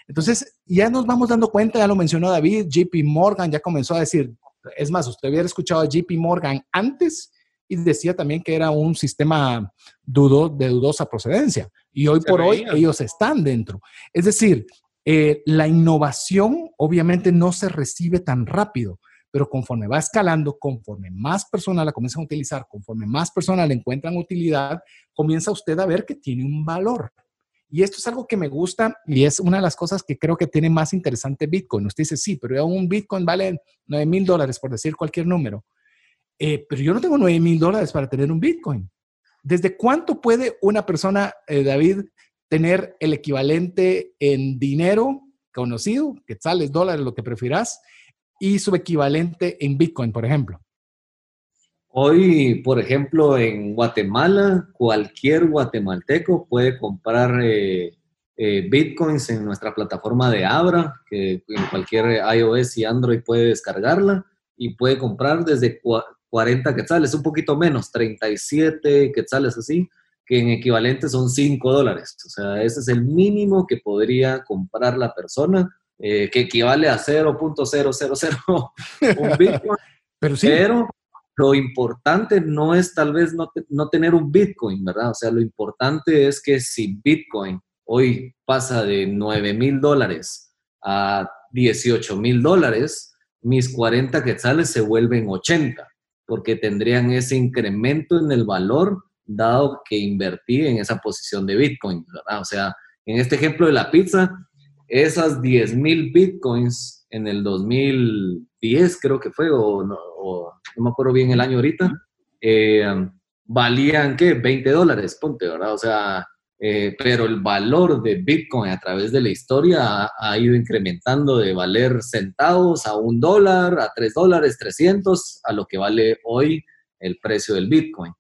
C: Entonces, ya nos vamos dando cuenta, ya lo mencionó David, JP Morgan ya comenzó a decir, es más, usted hubiera escuchado a JP Morgan antes y decía también que era un sistema dudo, de dudosa procedencia. Y hoy por hoy ellos están dentro. Es decir, eh, la innovación obviamente no se recibe tan rápido, pero conforme va escalando, conforme más personas la comienzan a utilizar, conforme más personas le encuentran utilidad, comienza usted a ver que tiene un valor. Y esto es algo que me gusta y es una de las cosas que creo que tiene más interesante Bitcoin. Usted dice, sí, pero un Bitcoin vale 9 mil dólares, por decir cualquier número. Eh, pero yo no tengo 9 mil dólares para tener un Bitcoin. ¿Desde cuánto puede una persona, eh, David, tener el equivalente en dinero conocido, quetzales, dólares, lo que prefieras, y su equivalente en Bitcoin, por ejemplo?
E: Hoy, por ejemplo, en Guatemala, cualquier guatemalteco puede comprar eh, bitcoins en nuestra plataforma de Abra, que en cualquier iOS y Android puede descargarla y puede comprar desde 40 quetzales, un poquito menos, 37 quetzales así, que en equivalente son 5 dólares. O sea, ese es el mínimo que podría comprar la persona, eh, que equivale a 0.000 un Bitcoin. Pero, sí. Pero lo importante no es tal vez no, no tener un Bitcoin, ¿verdad? O sea, lo importante es que si Bitcoin hoy pasa de 9 mil dólares a 18 mil dólares, mis 40 quetzales se vuelven 80 porque tendrían ese incremento en el valor dado que invertí en esa posición de Bitcoin, ¿verdad? O sea, en este ejemplo de la pizza, esas 10 mil Bitcoins en el 2010 creo que fue, o no, me acuerdo bien el año ahorita, eh, valían, ¿qué? 20 dólares, ponte, ¿verdad? O sea, eh, pero el valor de Bitcoin a través de la historia ha, ido incrementando de valer centavos a un dólar, a tres dólares, 300, a lo que vale hoy el precio del Bitcoin.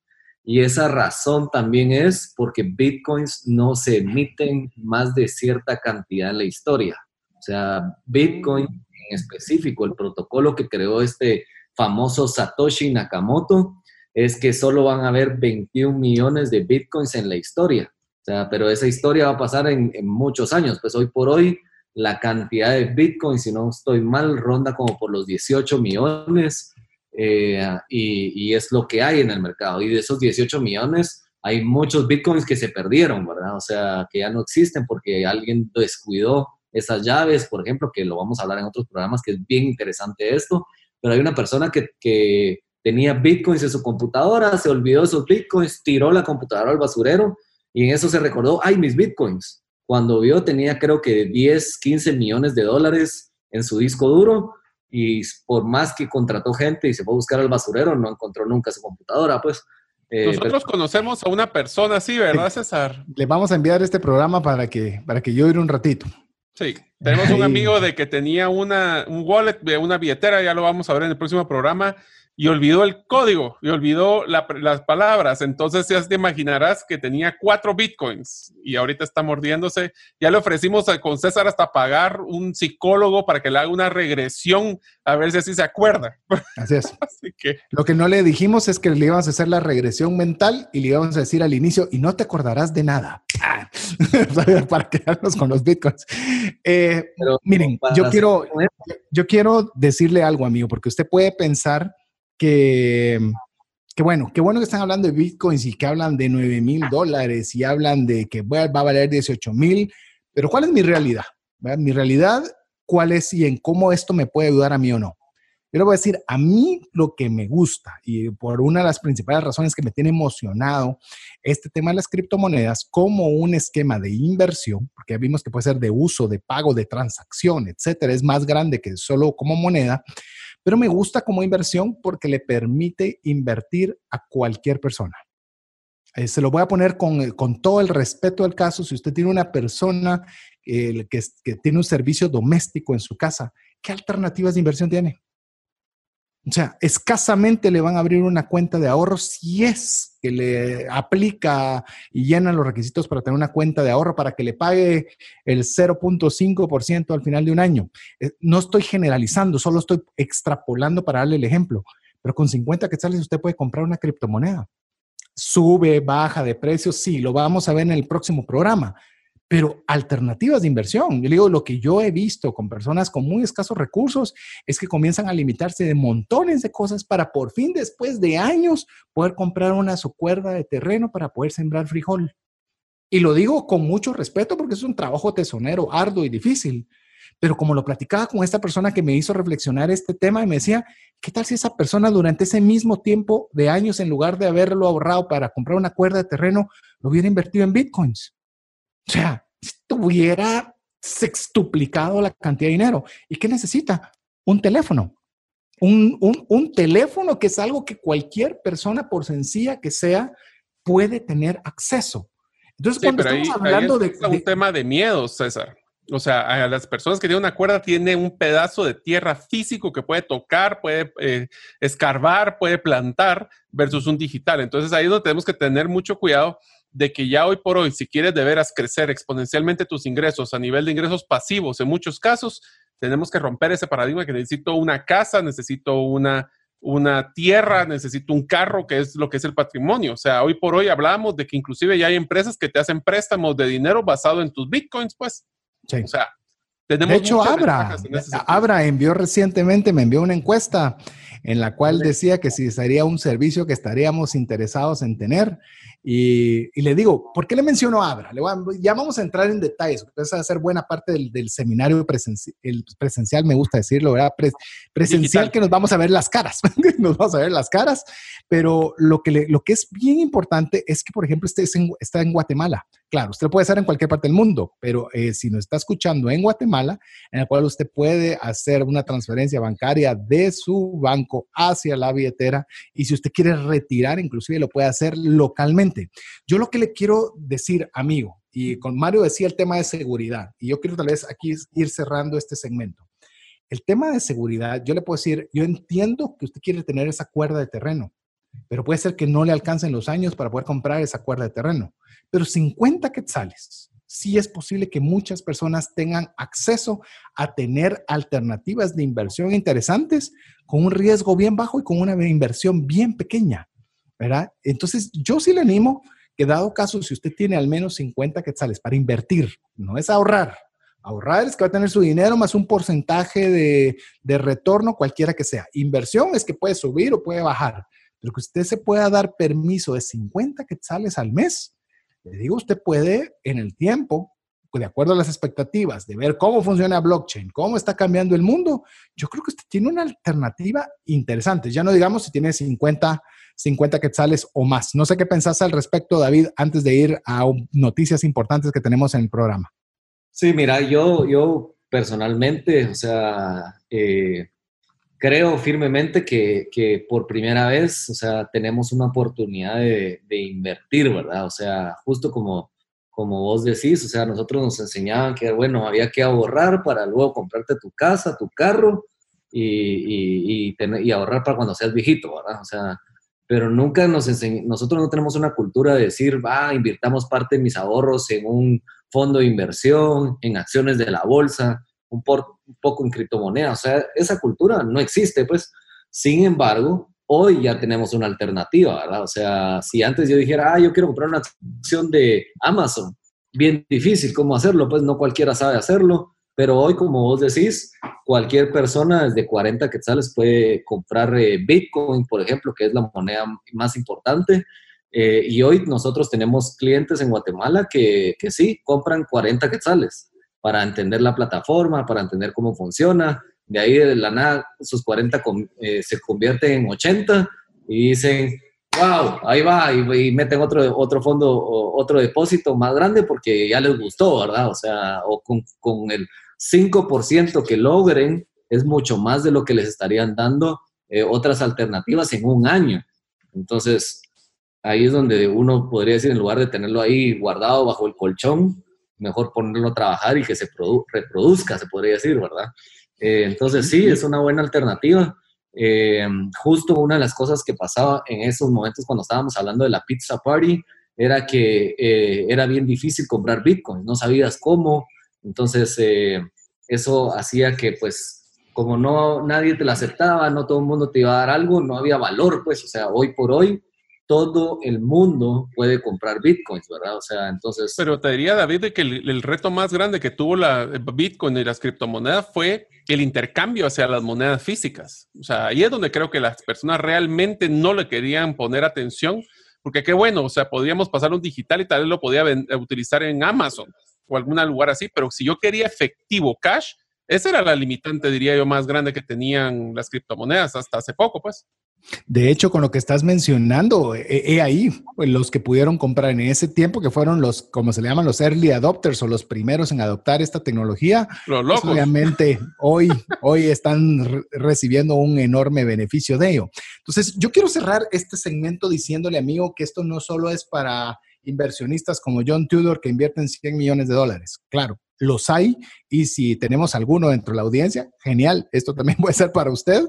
E: Y esa razón también es porque Bitcoins no se emiten más de cierta cantidad en la historia. O sea, Bitcoin en específico, el protocolo que creó este famoso Satoshi Nakamoto, es que solo van a haber 21 millones de Bitcoins en la historia sea, pero esa historia va a pasar en, muchos años. Pues hoy por hoy la cantidad de Bitcoin, si no estoy mal, ronda como por los 18 millones eh, y, es lo que hay en el mercado. Y de esos 18 millones hay muchos Bitcoins que se perdieron, ¿verdad? O sea, que ya no existen porque alguien descuidó esas llaves, por ejemplo, que lo vamos a hablar en otros programas, que es bien interesante esto, pero hay una persona que, que tenía Bitcoins en su computadora, se olvidó de esos Bitcoins, tiró la computadora al basurero y en eso se recordó, ay, mis bitcoins. Cuando vio tenía creo que 10, 15 millones de dólares en su disco duro y por más que contrató gente y se fue a buscar al basurero, no encontró nunca su computadora, pues.
D: Eh, Nosotros conocemos a una persona así, ¿verdad, César?
C: Le vamos a enviar este programa para que, para que yo ir un ratito.
D: Sí, tenemos un amigo de que tenía una, un wallet, una billetera, ya lo vamos a ver en el próximo programa, y olvidó el código y olvidó las palabras. Entonces ya te imaginarás que tenía cuatro bitcoins y ahorita está mordiéndose. Ya le ofrecimos a, con César hasta pagar un psicólogo para que le haga una regresión a ver si así se acuerda.
C: Así es. que... Lo que no le dijimos es que le íbamos a hacer la regresión mental y le íbamos a decir al inicio y no te acordarás de nada. para quedarnos con los bitcoins. Eh, miren, yo quiero, yo quiero decirle algo, amigo, porque usted puede pensar que, que bueno, qué bueno que están hablando de bitcoins y que hablan de 9 mil dólares y hablan de que va a valer 18 mil, pero ¿cuál es mi realidad? Mi realidad, ¿cuál es y en cómo esto me puede ayudar a mí o no? Yo le voy a decir, a mí lo que me gusta y por una de las principales razones que me tiene emocionado este tema de las criptomonedas como un esquema de inversión, porque vimos que puede ser de uso, de pago, de transacción, etcétera, es más grande que solo como moneda, pero me gusta como inversión porque le permite invertir a cualquier persona. Eh, se lo voy a poner con, con, todo el respeto del caso. Si usted tiene una persona que, que tiene un servicio doméstico en su casa, ¿qué alternativas de inversión tiene? O sea, escasamente le van a abrir una cuenta de ahorro si es que le aplica y llena los requisitos para tener una cuenta de ahorro para que le pague el 0.5% al final de un año. Eh, no estoy generalizando, solo estoy extrapolando para darle el ejemplo. Pero con 50 quetzales usted puede comprar una criptomoneda. Sube, baja de precio, sí, lo vamos a ver en el próximo programa pero alternativas de inversión. Yo digo, lo que yo he visto con personas con muy escasos recursos es que comienzan a limitarse de montones de cosas para por fin, después de años, poder comprar una su cuerda de terreno para poder sembrar frijol. Y lo digo con mucho respeto porque es un trabajo tesonero, arduo y difícil. Pero como lo platicaba con esta persona que me hizo reflexionar este tema y me decía, ¿qué tal si esa persona durante ese mismo tiempo de años, en lugar de haberlo ahorrado para comprar una cuerda de terreno, lo hubiera invertido en bitcoins? O sea, tuviera sextuplicado la cantidad de dinero. ¿Y qué necesita? Un teléfono. Un, un, teléfono que es algo que cualquier persona, por sencilla que sea, puede tener acceso. Entonces, cuando estamos hablando de,
D: un tema de miedo, César. O sea, a las personas que tienen una cuerda tiene un pedazo de tierra físico que puede tocar, puede eh, escarbar, puede plantar versus un digital. Entonces ahí es donde tenemos que tener mucho cuidado de que ya hoy por hoy, si quieres de veras crecer exponencialmente tus ingresos a nivel de ingresos pasivos, en muchos casos, tenemos que romper ese paradigma que necesito una casa, necesito una, una tierra, necesito un carro, que es lo que es el patrimonio. O sea, hoy por hoy hablamos de que inclusive ya hay empresas que te hacen préstamos de dinero basado en tus bitcoins, pues. O sea,
C: tenemos de hecho, Abra, Abra envió recientemente, me envió una encuesta en la cual decía que si sería un servicio que estaríamos interesados en tener. Y, le digo, ¿por qué le menciono Abra? Le ya vamos a entrar en detalles, esa va a ser buena parte del, seminario el presencial, me gusta decirlo, ¿verdad? presencial que nos vamos a ver las caras, nos vamos a ver las caras, pero lo que, lo que es bien importante es que, por ejemplo, este está en Guatemala. Claro, usted puede hacer en cualquier parte del mundo, pero eh, si nos está escuchando en Guatemala, en el cual usted puede hacer una transferencia bancaria de su banco hacia la billetera y si usted quiere retirar, inclusive lo puede hacer localmente. Yo lo que le quiero decir, amigo, y con Mario decía el tema de seguridad, y yo quiero tal vez aquí ir cerrando este segmento. El tema de seguridad, yo le puedo decir, yo entiendo que usted quiere tener esa cuerda de terreno, pero puede ser que no le alcancen los años para poder comprar esa cuerda de terreno. Pero 50 quetzales, sí es posible que muchas personas tengan acceso a tener alternativas de inversión interesantes con un riesgo bien bajo y con una inversión bien pequeña, ¿verdad? Entonces, yo sí le animo que dado caso, si usted tiene al menos 50 quetzales para invertir, no es ahorrar, ahorrar es que va a tener su dinero más un porcentaje de, de retorno, cualquiera que sea. Inversión es que puede subir o puede bajar, pero que usted se pueda dar permiso de 50 quetzales al mes, le digo, usted puede en el tiempo, de acuerdo a las expectativas, de ver cómo funciona blockchain, cómo está cambiando el mundo, yo creo que usted tiene una alternativa interesante. Ya no digamos si tiene 50, 50 quetzales o más. No sé qué pensás al respecto, David, antes de ir a noticias importantes que tenemos en el programa.
E: Sí, mira, yo, yo personalmente, o sea, eh, creo firmemente que, que, por primera vez, o sea, tenemos una oportunidad de, de, invertir, ¿verdad? O sea, justo como, como vos decís, o sea, nosotros nos enseñaban que, bueno, había que ahorrar para luego comprarte tu casa, tu carro y, y, y, ahorrar para cuando seas viejito, ¿verdad? O sea, pero nunca nos enseñó, nosotros no tenemos una cultura de decir, va, invirtamos parte de mis ahorros en un fondo de inversión, en acciones de la bolsa un, poco en criptomonedas. O sea, esa cultura no existe, pues. Sin embargo, hoy ya tenemos una alternativa, ¿verdad? O sea, si antes yo dijera, ah, yo quiero comprar una acción de Amazon, bien difícil cómo hacerlo, pues no cualquiera sabe hacerlo, pero hoy, como vos decís, cualquier persona desde 40 quetzales puede comprar eh, Bitcoin, por ejemplo, que es la moneda más importante. Eh, y hoy nosotros tenemos clientes en Guatemala que, que sí, compran 40 quetzales para entender la plataforma, para entender cómo funciona. De ahí de la nada sus 40 eh, se convierten en 80 y dicen, wow, ahí va, y, meten otro, otro fondo, otro depósito más grande porque ya les gustó, ¿verdad? O sea, o con, con el 5% que logren es mucho más de lo que les estarían dando eh, otras alternativas en un año. Entonces, ahí es donde uno podría decir, en lugar de tenerlo ahí guardado bajo el colchón, mejor ponerlo a trabajar y que se reproduzca, se podría decir, ¿verdad? Eh, entonces sí, es una buena alternativa. Eh, justo una de las cosas que pasaba en esos momentos cuando estábamos hablando de la pizza party era que eh, era bien difícil comprar Bitcoin, no sabías cómo, entonces eso hacía que pues como no nadie te lo aceptaba, no todo el mundo te iba a dar algo, no había valor, pues, o sea, hoy por hoy todo el mundo puede comprar bitcoins, ¿verdad? O sea, entonces...
D: Pero te diría, David, de que el, reto más grande que tuvo la bitcoin y las criptomonedas fue el intercambio hacia las monedas físicas. O sea, ahí es donde creo que las personas realmente no le querían poner atención, porque qué bueno, o sea, podríamos pasar un digital y tal vez lo podía utilizar en Amazon o algún lugar así, pero si yo quería efectivo cash, esa era la limitante, diría yo, más grande que tenían las criptomonedas hasta hace poco, pues.
C: De hecho, con lo que estás mencionando, he, ahí pues, los que pudieron comprar en ese tiempo, que fueron los, como se le llaman, los early adopters o los primeros en adoptar esta tecnología,
D: los pues,
C: obviamente hoy, hoy están recibiendo un enorme beneficio de ello. Entonces, yo quiero cerrar este segmento diciéndole, amigo, que esto no solo es para inversionistas como John Tudor que invierten 100 millones de dólares. Claro, los hay y si tenemos alguno dentro de la audiencia, genial, esto también puede ser para usted,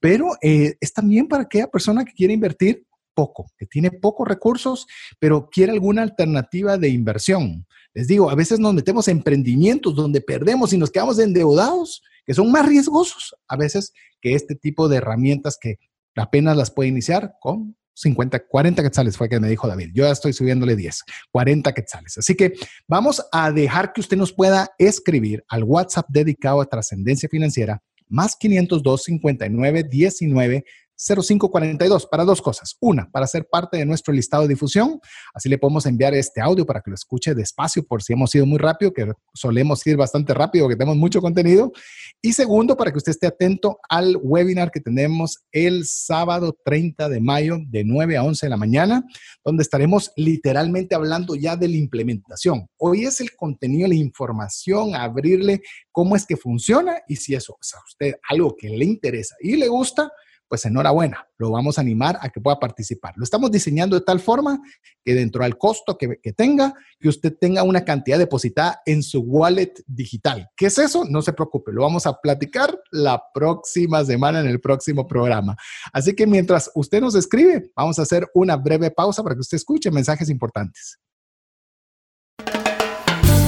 C: pero eh, es también para aquella persona que quiere invertir poco, que tiene pocos recursos, pero quiere alguna alternativa de inversión. Les digo, a veces nos metemos en emprendimientos donde perdemos y nos quedamos endeudados, que son más riesgosos a veces que este tipo de herramientas que apenas las puede iniciar con 50, 40 quetzales fue que me dijo David. Yo ya estoy subiéndole 10, 40 quetzales. Así que vamos a dejar que usted nos pueda escribir al WhatsApp dedicado a trascendencia financiera más 502 59 19 0542 para dos cosas. Una, para ser parte de nuestro listado de difusión. Así le podemos enviar este audio para que lo escuche despacio por si hemos ido muy rápido, que solemos ir bastante rápido, que tenemos mucho contenido. Y segundo, para que usted esté atento al webinar que tenemos el sábado 30 de mayo de 9 a 11 de la mañana, donde estaremos literalmente hablando ya de la implementación. Hoy es el contenido, la información, abrirle cómo es que funciona y si eso es a usted algo que le interesa y le gusta, pues enhorabuena, lo vamos a animar a que pueda participar. Lo estamos diseñando de tal forma que dentro del costo que, tenga, que usted tenga una cantidad depositada en su wallet digital. ¿Qué es eso? No se preocupe, lo vamos a platicar la próxima semana en el próximo programa. Así que mientras usted nos escribe, vamos a hacer una breve pausa para que usted escuche mensajes importantes.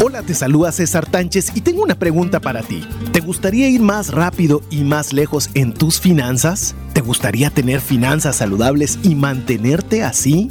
G: Hola, te saluda César Tánchez y tengo una pregunta para ti. ¿Te gustaría ir más rápido y más lejos en tus finanzas? ¿Te gustaría tener finanzas saludables y mantenerte así?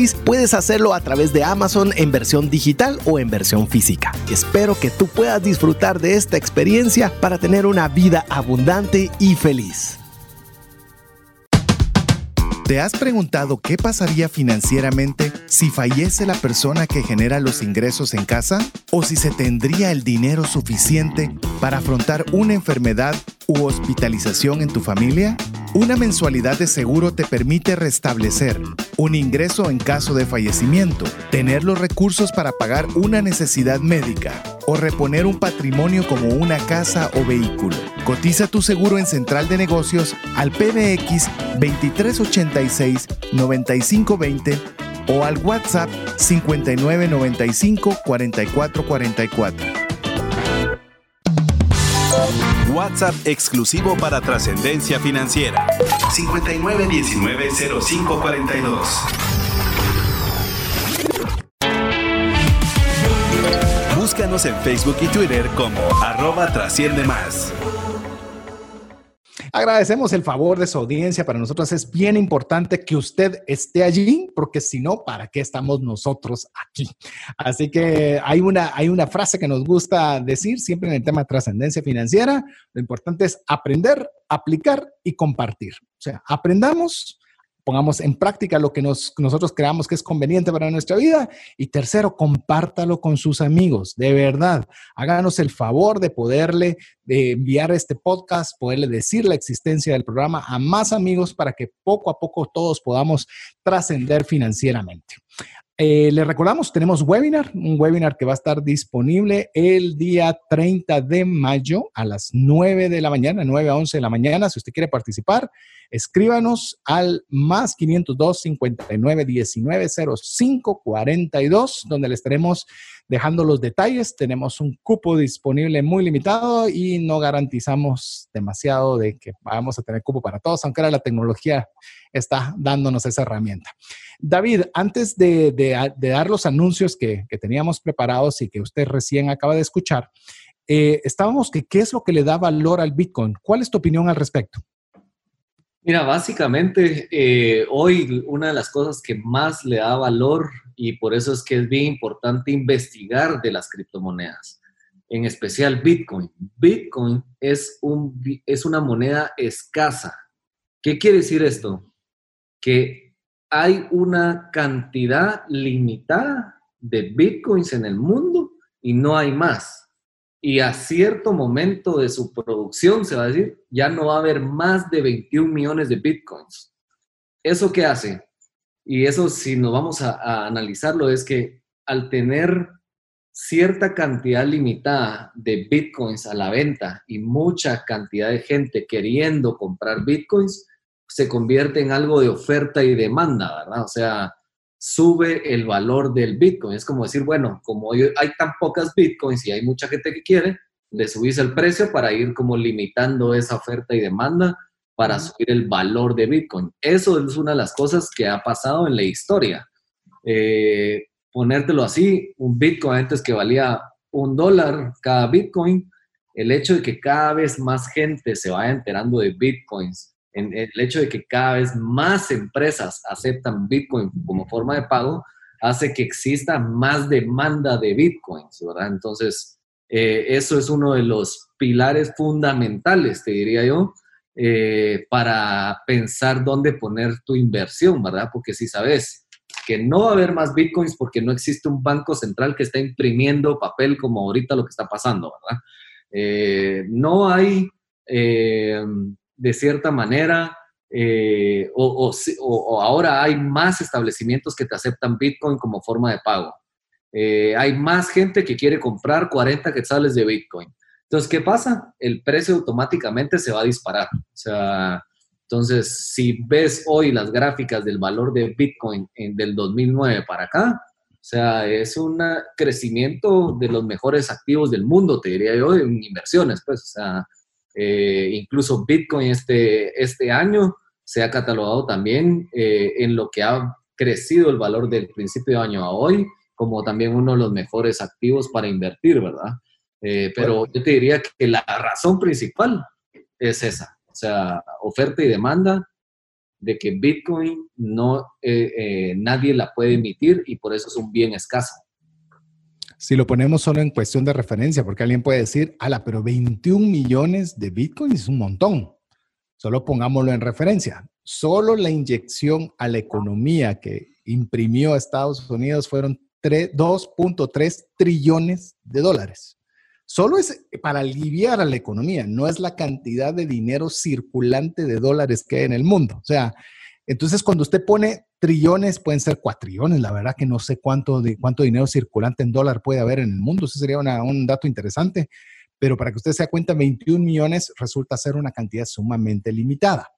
G: puedes hacerlo a través de Amazon en versión digital o en versión física. Espero que tú puedas disfrutar de esta experiencia para tener una vida abundante y feliz.
A: ¿Te has preguntado qué pasaría financieramente si fallece la persona que genera los ingresos en casa? ¿O si se tendría el dinero suficiente para afrontar una enfermedad u hospitalización en tu familia? Una mensualidad de seguro te permite restablecer un ingreso en caso de fallecimiento, tener los recursos para pagar una necesidad médica o reponer un patrimonio como una casa o vehículo. Cotiza tu seguro en Central de Negocios al PBX 2386 9520 o al WhatsApp 5995 4444.
B: WhatsApp exclusivo para trascendencia financiera. 59190542. Búscanos en Facebook y Twitter como arroba trasciende más.
C: Agradecemos el favor de su audiencia. Para nosotros es bien importante que usted esté allí, porque si no, ¿para qué estamos nosotros aquí? Así que hay una, hay una frase que nos gusta decir siempre en el tema de trascendencia financiera. Lo importante es aprender, aplicar y compartir. O sea, aprendamos, pongamos en práctica lo que nosotros creamos que es conveniente para nuestra vida. Y tercero, compártalo con sus amigos, de verdad. Háganos el favor de poderle de enviar este podcast, poderle decir la existencia del programa a más amigos para que poco a poco todos podamos trascender financieramente. Eh, les recordamos, tenemos webinar, un webinar que va a estar disponible el día 30 de mayo a las 9 de la mañana, 9 a 11 de la mañana. Si usted quiere participar, escríbanos al más 502 59 19 05 42, donde le estaremos dejando los detalles. Tenemos un cupo disponible muy limitado y no garantizamos demasiado de que vamos a tener cupo para todos, aunque ahora la tecnología está dándonos esa herramienta. David, antes de, dar los anuncios que, teníamos preparados y que usted recién acaba de escuchar, eh, estábamos que qué es lo que le da valor al Bitcoin. ¿Cuál es tu opinión al respecto?
E: Mira, básicamente eh, hoy una de las cosas que más le da valor y por eso es que es bien importante investigar de las criptomonedas, en especial Bitcoin. Bitcoin es, un, es una moneda escasa. ¿Qué quiere decir esto? Que hay una cantidad limitada de Bitcoins en el mundo y no hay más y a cierto momento de su producción, se va a decir, ya no va a haber más de 21 millones de bitcoins. ¿Eso qué hace? Y eso, si nos vamos a, analizarlo, es que al tener cierta cantidad limitada de bitcoins a la venta y mucha cantidad de gente queriendo comprar bitcoins, se convierte en algo de oferta y demanda, ¿verdad? O sea, sube el valor del Bitcoin. Es como decir, bueno, como hay tan pocas Bitcoins y hay mucha gente que quiere, le subís el precio para ir como limitando esa oferta y demanda para subir el valor de Bitcoin. Eso es una de las cosas que ha pasado en la historia. Eh, ponértelo así, un Bitcoin antes que valía un dólar cada Bitcoin, el hecho de que cada vez más gente se vaya enterando de Bitcoins, en el hecho de que cada vez más empresas aceptan Bitcoin como forma de pago, hace que exista más demanda de Bitcoins, ¿verdad? Entonces, eh, eso es uno de los pilares fundamentales, te diría yo, eh, para pensar dónde poner tu inversión, ¿verdad? Porque si sabes que no va a haber más bitcoins porque no existe un banco central que está imprimiendo papel como ahorita lo que está pasando, ¿verdad? Eh, no hay, de cierta manera, o, o, ahora hay más establecimientos que te aceptan bitcoin como forma de pago. hay más gente que quiere comprar 40 quetzales de bitcoin. Entonces, ¿qué pasa? El precio automáticamente se va a disparar. O sea, entonces, si ves hoy las gráficas del valor de Bitcoin en, del 2009 para acá, o sea, es un crecimiento de los mejores activos del mundo, te diría yo, en inversiones, pues, o sea, eh, incluso Bitcoin este, este año se ha catalogado también eh, en lo que ha crecido el valor del principio de año a hoy, como también uno de los mejores activos para invertir, ¿verdad? Eh, pero yo te diría que la razón principal es esa, o sea, oferta y demanda de que Bitcoin no, nadie la puede emitir y por eso es un bien escaso.
C: Si lo ponemos solo en cuestión de referencia, porque alguien puede decir, ala, pero 21 millones de Bitcoin es un montón. Solo pongámoslo en referencia. Solo la inyección a la economía que imprimió Estados Unidos fueron 2.3 trillones de dólares. Solo es para aliviar a la economía, no es la cantidad de dinero circulante de dólares que hay en el mundo. O sea, entonces cuando usted pone trillones, pueden ser cuatrillones, la verdad que no sé cuánto, de, cuánto dinero circulante en dólar puede haber en el mundo, eso sería un dato interesante, pero para que usted se dé cuenta, 21 millones resulta ser una cantidad sumamente limitada.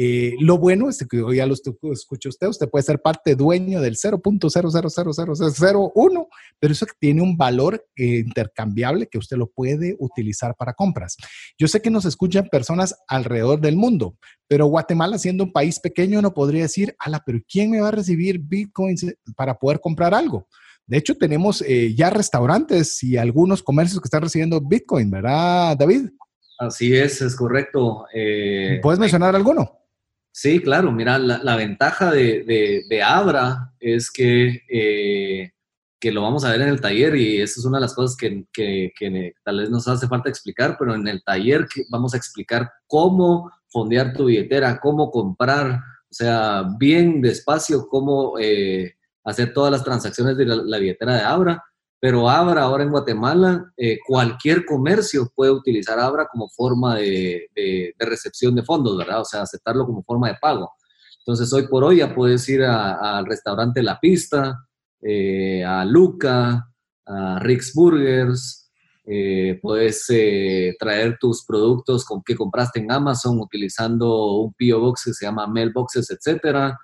C: Eh, lo bueno es que ya lo escucha usted, usted puede ser parte dueño del 0.000001, pero eso tiene un valor eh, intercambiable que usted lo puede utilizar para compras. Yo sé que nos escuchan personas alrededor del mundo, pero Guatemala siendo un país pequeño no podría decir, ala, pero ¿quién me va a recibir bitcoins para poder comprar algo? De hecho, tenemos eh, ya restaurantes y algunos comercios que están recibiendo bitcoin, ¿verdad, David?
E: Así es, es correcto.
C: ¿Puedes mencionar alguno?
E: Sí, claro, mira, la, ventaja de, Abra es que, eh, que lo vamos a ver en el taller y eso es una de las cosas que, tal vez nos hace falta explicar, pero en el taller vamos a explicar cómo fondear tu billetera, cómo comprar, o sea, bien despacio, cómo eh, hacer todas las transacciones de la billetera de Abra pero Abra ahora en Guatemala, eh, cualquier comercio puede utilizar Abra como forma de, recepción de fondos, ¿verdad? O sea, aceptarlo como forma de pago. Entonces, hoy por hoy ya puedes ir al restaurante La Pista, eh, a Luca, a Rick's Burgers, eh, puedes traer tus productos que compraste en Amazon utilizando un PO Box que se llama Mailboxes, etcétera.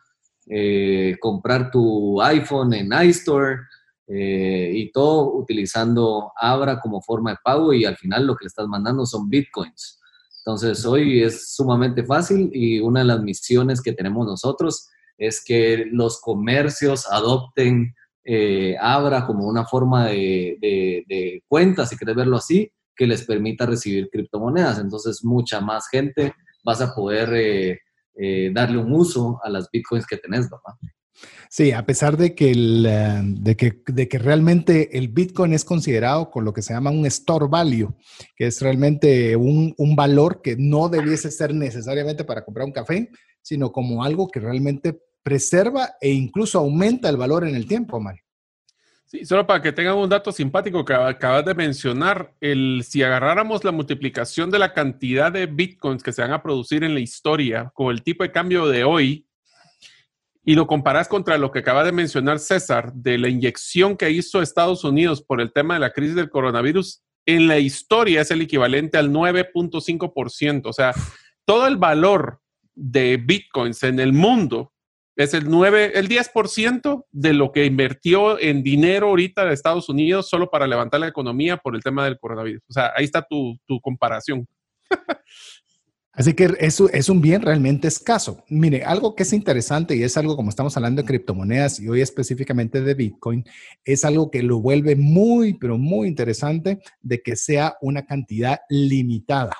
E: comprar tu iPhone en iStore. Eh, y todo utilizando Abra como forma de pago y al final lo que le estás mandando son bitcoins. Entonces hoy es sumamente fácil y una de las misiones que tenemos nosotros es que los comercios adopten eh, Abra como una forma de, de, cuenta, si quieres verlo así, que les permita recibir criptomonedas. Entonces mucha más gente vas a poder eh, darle un uso a las bitcoins que tenés, ¿verdad?
C: Sí, a pesar de que, el, eh, de, que, de que realmente el Bitcoin es considerado con lo que se llama un store value, que es realmente un, un valor que no debiese ser necesariamente para comprar un café, sino como algo que realmente preserva e incluso aumenta el valor en el tiempo, Mario.
D: Sí, solo para que tengan un dato simpático que acabas de mencionar, el, si agarráramos la multiplicación de la cantidad de bitcoins que se van a producir en la historia con el tipo de cambio de hoy, y lo comparas contra lo que acaba de mencionar César, de la inyección que hizo Estados Unidos por el tema de la crisis del coronavirus, en la historia es el equivalente al 9.5%. O sea, todo el valor de bitcoins en el mundo es el 9, el 10% de lo que invirtió en dinero ahorita de Estados Unidos solo para levantar la economía por el tema del coronavirus. O sea, ahí está tu, tu comparación.
C: Así que eso es un bien realmente escaso. Mire, algo que es interesante y es algo como estamos hablando de criptomonedas y hoy específicamente de Bitcoin, es algo que lo vuelve muy, pero muy interesante de que sea una cantidad limitada.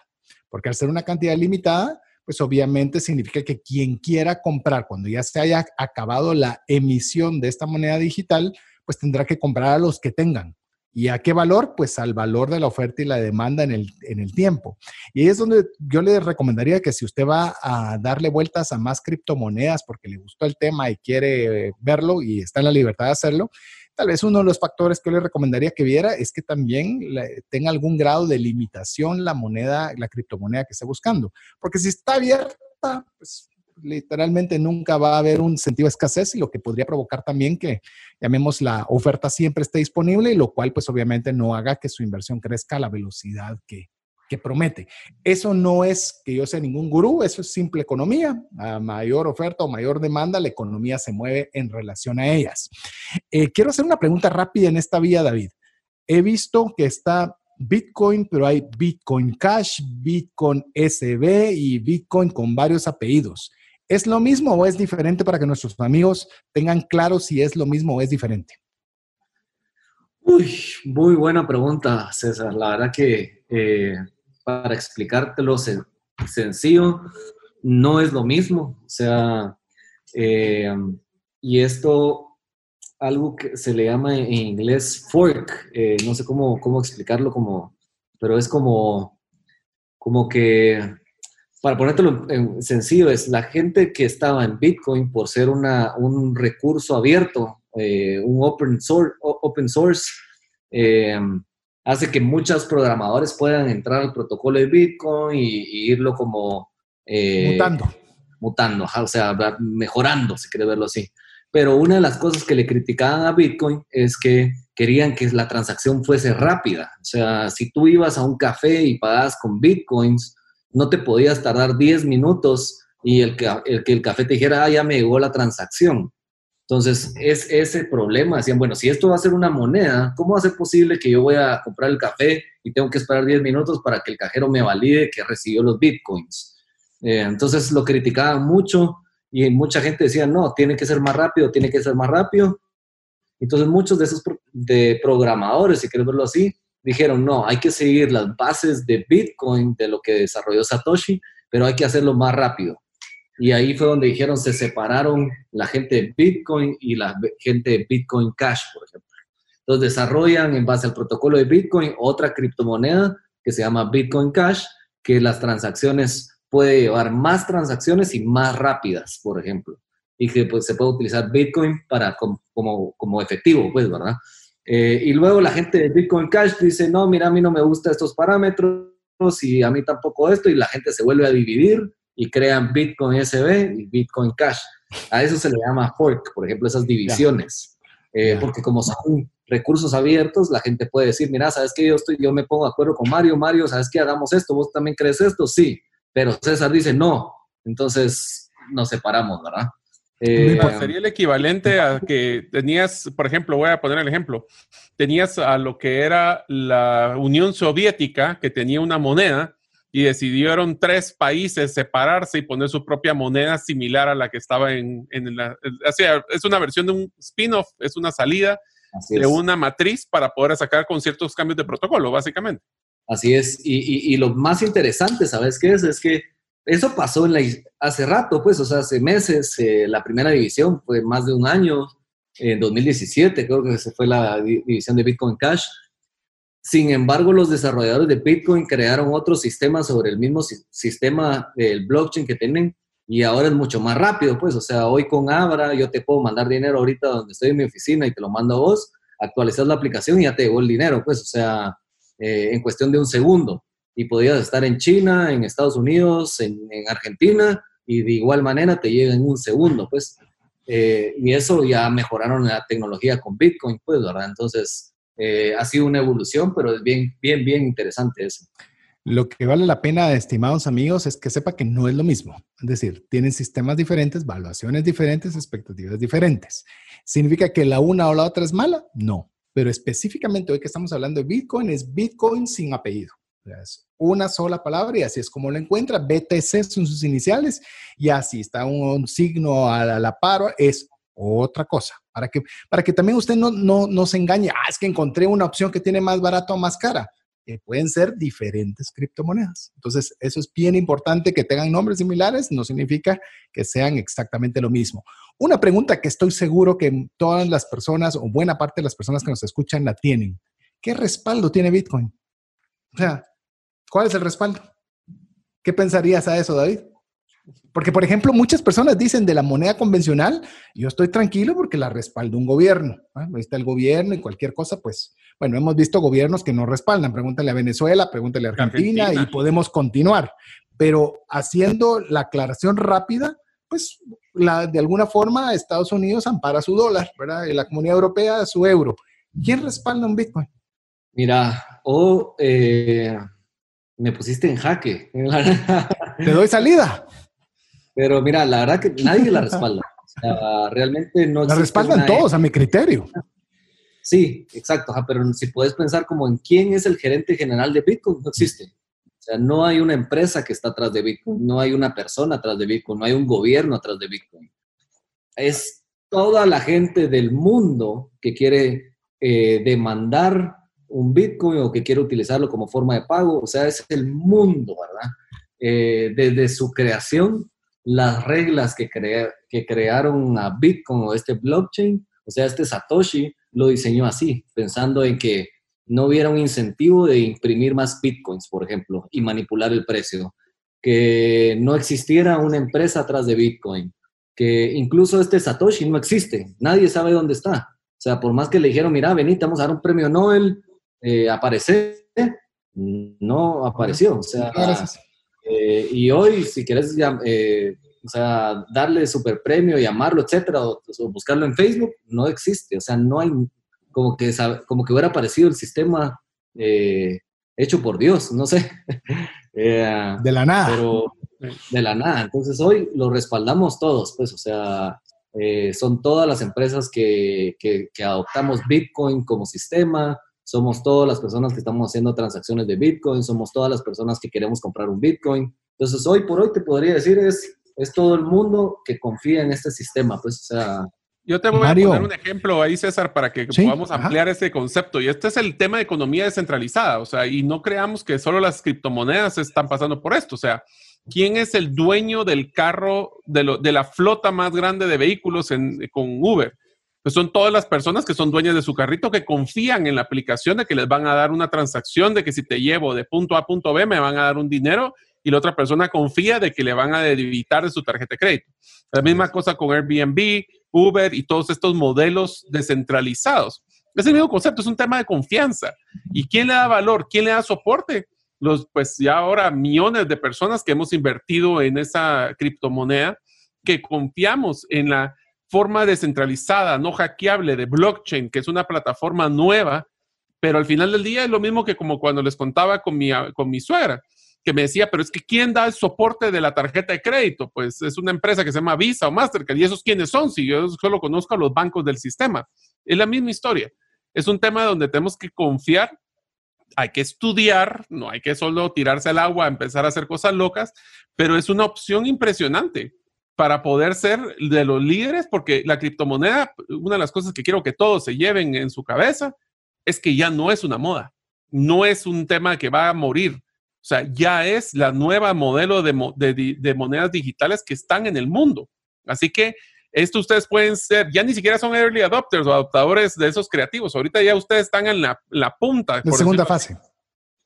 C: Porque al ser una cantidad limitada, pues obviamente significa que quien quiera comprar cuando ya se haya acabado la emisión de esta moneda digital, pues tendrá que comprar a los que tengan. ¿Y a qué valor? Pues al valor de la oferta y la demanda en el, en el tiempo. Y ahí es donde yo le recomendaría que si usted va a darle vueltas a más criptomonedas porque le gustó el tema y quiere verlo y está en la libertad de hacerlo, tal vez uno de los factores que yo le recomendaría que viera es que también tenga algún grado de limitación la moneda, la criptomoneda que esté buscando. Porque si está abierta, pues literalmente nunca va a haber un sentido de escasez y lo que podría provocar también que, llamemos, la oferta siempre esté disponible y lo cual pues obviamente no haga que su inversión crezca a la velocidad que, que promete. Eso no es que yo sea ningún gurú, eso es simple economía. A mayor oferta o mayor demanda, la economía se mueve en relación a ellas. Eh, quiero hacer una pregunta rápida en esta vía, David. He visto que está Bitcoin, pero hay Bitcoin Cash, Bitcoin SB y Bitcoin con varios apellidos. ¿Es lo mismo o es diferente para que nuestros amigos tengan claro si es lo mismo o es diferente?
E: Uy, muy buena pregunta, César. La verdad que eh, para explicártelo sencillo, no es lo mismo. O sea, eh, y esto, algo que se le llama en inglés fork, eh, no sé cómo, cómo explicarlo, como, pero es como, como que para ponértelo en sencillo, es la gente que estaba en Bitcoin por ser una, un recurso abierto, eh, un open source, open source eh, hace que muchos programadores puedan entrar al protocolo de Bitcoin y, irlo como...
C: Eh, mutando.
E: Mutando, o sea, mejorando, si quiere verlo así. Pero una de las cosas que le criticaban a Bitcoin es que querían que la transacción fuese rápida. O sea, si tú ibas a un café y pagabas con Bitcoins, no te podías tardar 10 minutos y el que el, el café te dijera, ah, ya me llegó la transacción. Entonces, es ese problema. Decían, bueno, si esto va a ser una moneda, ¿cómo va a ser posible que yo voy a comprar el café y tengo que esperar 10 minutos para que el cajero me valide que recibió los bitcoins? Eh, entonces, lo criticaban mucho y mucha gente decía, no, tiene que ser más rápido, tiene que ser más rápido. Entonces, muchos de esos de programadores, si quieres verlo así, dijeron, no, hay que seguir las bases de Bitcoin, de lo que desarrolló Satoshi, pero hay que hacerlo más rápido. Y ahí fue donde dijeron, se separaron la gente de Bitcoin y la gente de Bitcoin Cash, por ejemplo. Entonces desarrollan en base al protocolo de Bitcoin otra criptomoneda que se llama Bitcoin Cash, que las transacciones puede llevar más transacciones y más rápidas, por ejemplo. Y que pues, se puede utilizar Bitcoin para como, como efectivo, pues, ¿verdad? Eh, y luego la gente de Bitcoin Cash dice, no, mira, a mí no me gustan estos parámetros y a mí tampoco esto, y la gente se vuelve a dividir y crean Bitcoin SB y Bitcoin Cash. A eso se le llama fork, por ejemplo, esas divisiones. Eh, porque como son recursos abiertos, la gente puede decir, mira, ¿sabes qué? Yo, estoy, yo me pongo de acuerdo con Mario, Mario, ¿sabes qué? Hagamos esto, ¿vos también crees esto? Sí, pero César dice, no. Entonces nos separamos, ¿verdad?
D: Eh, sería el equivalente a que tenías, por ejemplo, voy a poner el ejemplo, tenías a lo que era la Unión Soviética, que tenía una moneda, y decidieron tres países separarse y poner su propia moneda similar a la que estaba en, la... O sea, es una versión de un spin-off, es una salida de una matriz para poder sacar con ciertos cambios de protocolo, básicamente.
E: Así es, y, y lo más interesante, ¿sabes qué es? Es que eso pasó en la, hace rato, pues, o sea, hace meses, eh, la primera división fue más de un año, en 2017 creo que se fue la división de Bitcoin Cash. Sin embargo, los desarrolladores de Bitcoin crearon otro sistema sobre el mismo sistema del blockchain que tienen y ahora es mucho más rápido, pues, o sea, hoy con Abra yo te puedo mandar dinero ahorita donde estoy en mi oficina y te lo mando a vos, actualizas la aplicación y ya te llegó el dinero, pues, o sea, eh, en cuestión de un segundo y podías estar en China, en Estados Unidos, en, Argentina, y de igual manera te llega en un segundo, pues. Eh, y eso ya mejoraron la tecnología con Bitcoin, pues, ¿verdad? Entonces, eh, ha sido una evolución, pero es bien, bien, bien interesante eso.
C: Lo que vale la pena, estimados amigos, es que sepa que no es lo mismo. Es decir, tienen sistemas diferentes, valuaciones diferentes, expectativas diferentes. ¿Significa que la una o la otra es mala? No. Pero específicamente hoy que estamos hablando de Bitcoin, es Bitcoin sin apellido. Es una sola palabra y así es como lo encuentra. BTC son sus iniciales y así está un, signo a la, la par, es otra cosa. Para que, para que también usted no, no, no se engañe, ah, es que encontré una opción que tiene más barato o más cara. Eh, pueden ser diferentes criptomonedas. Entonces, eso es bien importante que tengan nombres similares, no significa que sean exactamente lo mismo. Una pregunta que estoy seguro que todas las personas o buena parte de las personas que nos escuchan la tienen. ¿Qué respaldo tiene Bitcoin? O sea, ¿cuál es el respaldo? ¿Qué pensarías a eso, David? Porque, por ejemplo, muchas personas dicen de la moneda convencional, yo estoy tranquilo porque la respalda un gobierno. Ahí está el gobierno y cualquier cosa, pues, bueno, hemos visto gobiernos que no respaldan. Pregúntale a Venezuela, pregúntale a Argentina, y podemos continuar. Pero haciendo la aclaración rápida, pues, la, de alguna forma Estados Unidos ampara su dólar, ¿verdad? Y la comunidad europea su euro. ¿Quién respalda un Bitcoin?
E: Mira, o eh, me pusiste en jaque.
C: Te doy salida.
E: Pero mira, la verdad que nadie la respalda. O sea, realmente no
C: La respaldan todos, a mi criterio.
E: Sí, exacto. pero si puedes pensar como en quién es el gerente general de Bitcoin, no existe. O sea, no hay una empresa que está atrás de Bitcoin, no hay una persona atrás de Bitcoin, no hay un gobierno atrás de Bitcoin. Es toda la gente del mundo que quiere eh, demandar un Bitcoin o que quiere utilizarlo como forma de pago. O sea, es el mundo, ¿verdad? Eh, desde su creación las reglas que, que crearon a Bitcoin o este blockchain, o sea, este Satoshi lo diseñó así, pensando en que no hubiera un incentivo de imprimir más Bitcoins, por ejemplo, y manipular el precio, que no existiera una empresa atrás de Bitcoin, que incluso este Satoshi no existe, nadie sabe dónde está. O sea, por más que le dijeron, mira, vení, te vamos a dar un premio Nobel, eh, aparece, no apareció. O sea, eh, y hoy, si quieres eh, o sea, darle super premio, llamarlo, etcétera, o, buscarlo en Facebook, no existe. O sea, no hay como que, como que hubiera aparecido el sistema eh, hecho por Dios, no sé.
C: de la nada.
E: Pero de la nada. Entonces hoy lo respaldamos todos, pues, o sea, son todas las empresas que, que, que adoptamos Bitcoin como sistema, somos todas las personas que estamos haciendo transacciones de Bitcoin, somos todas las personas que queremos comprar un Bitcoin. Entonces, hoy por hoy te podría decir es, es todo el mundo que confía en este sistema, pues, o sea...
D: Yo te voy a poner un ejemplo ahí, César, para que podamos ampliar ese concepto. Y este es el tema de economía descentralizada, o sea, y no creamos que solo las criptomonedas están pasando por esto, o sea, ¿quién es el dueño del carro, de, de la flota más grande de vehículos con Uber? Pues son todas las personas que son dueñas de su carrito que confían en la aplicación de que les van a dar una transacción, de que si te llevo de punto A a punto B me van a dar un dinero y la otra persona confía de que le van a debitar de su tarjeta de crédito. La misma cosa con Airbnb, Uber y todos estos modelos descentralizados. Es el mismo concepto, es un tema de confianza. ¿Y quién le da valor? ¿Quién le da soporte? Los, pues ya ahora millones de personas que hemos invertido en esa criptomoneda, que confiamos en la forma descentralizada, no hackeable de blockchain, que es una plataforma nueva, pero al final del día es lo mismo que como cuando les contaba con mi, con mi suegra, que me decía, pero es que ¿quién da el soporte de la tarjeta de crédito? Pues es una empresa que se llama Visa o Mastercard, y esos quiénes son, si yo solo conozco a los bancos del sistema. Es la misma historia. Es un tema donde tenemos que confiar, hay que estudiar, no hay que solo tirarse al agua, empezar a hacer cosas locas, pero es una opción impresionante para poder ser de los líderes, porque la criptomoneda, una de las cosas que quiero que todos se lleven en su cabeza, es que ya no es una moda, no es un tema que va a morir. O sea, ya es la nueva modelo de, monedas digitales que están en el mundo. Así que esto ustedes pueden ser, ya ni siquiera son early adopters o adoptadores de esos creativos. Ahorita ya ustedes están en la, la punta.
C: La segunda fase.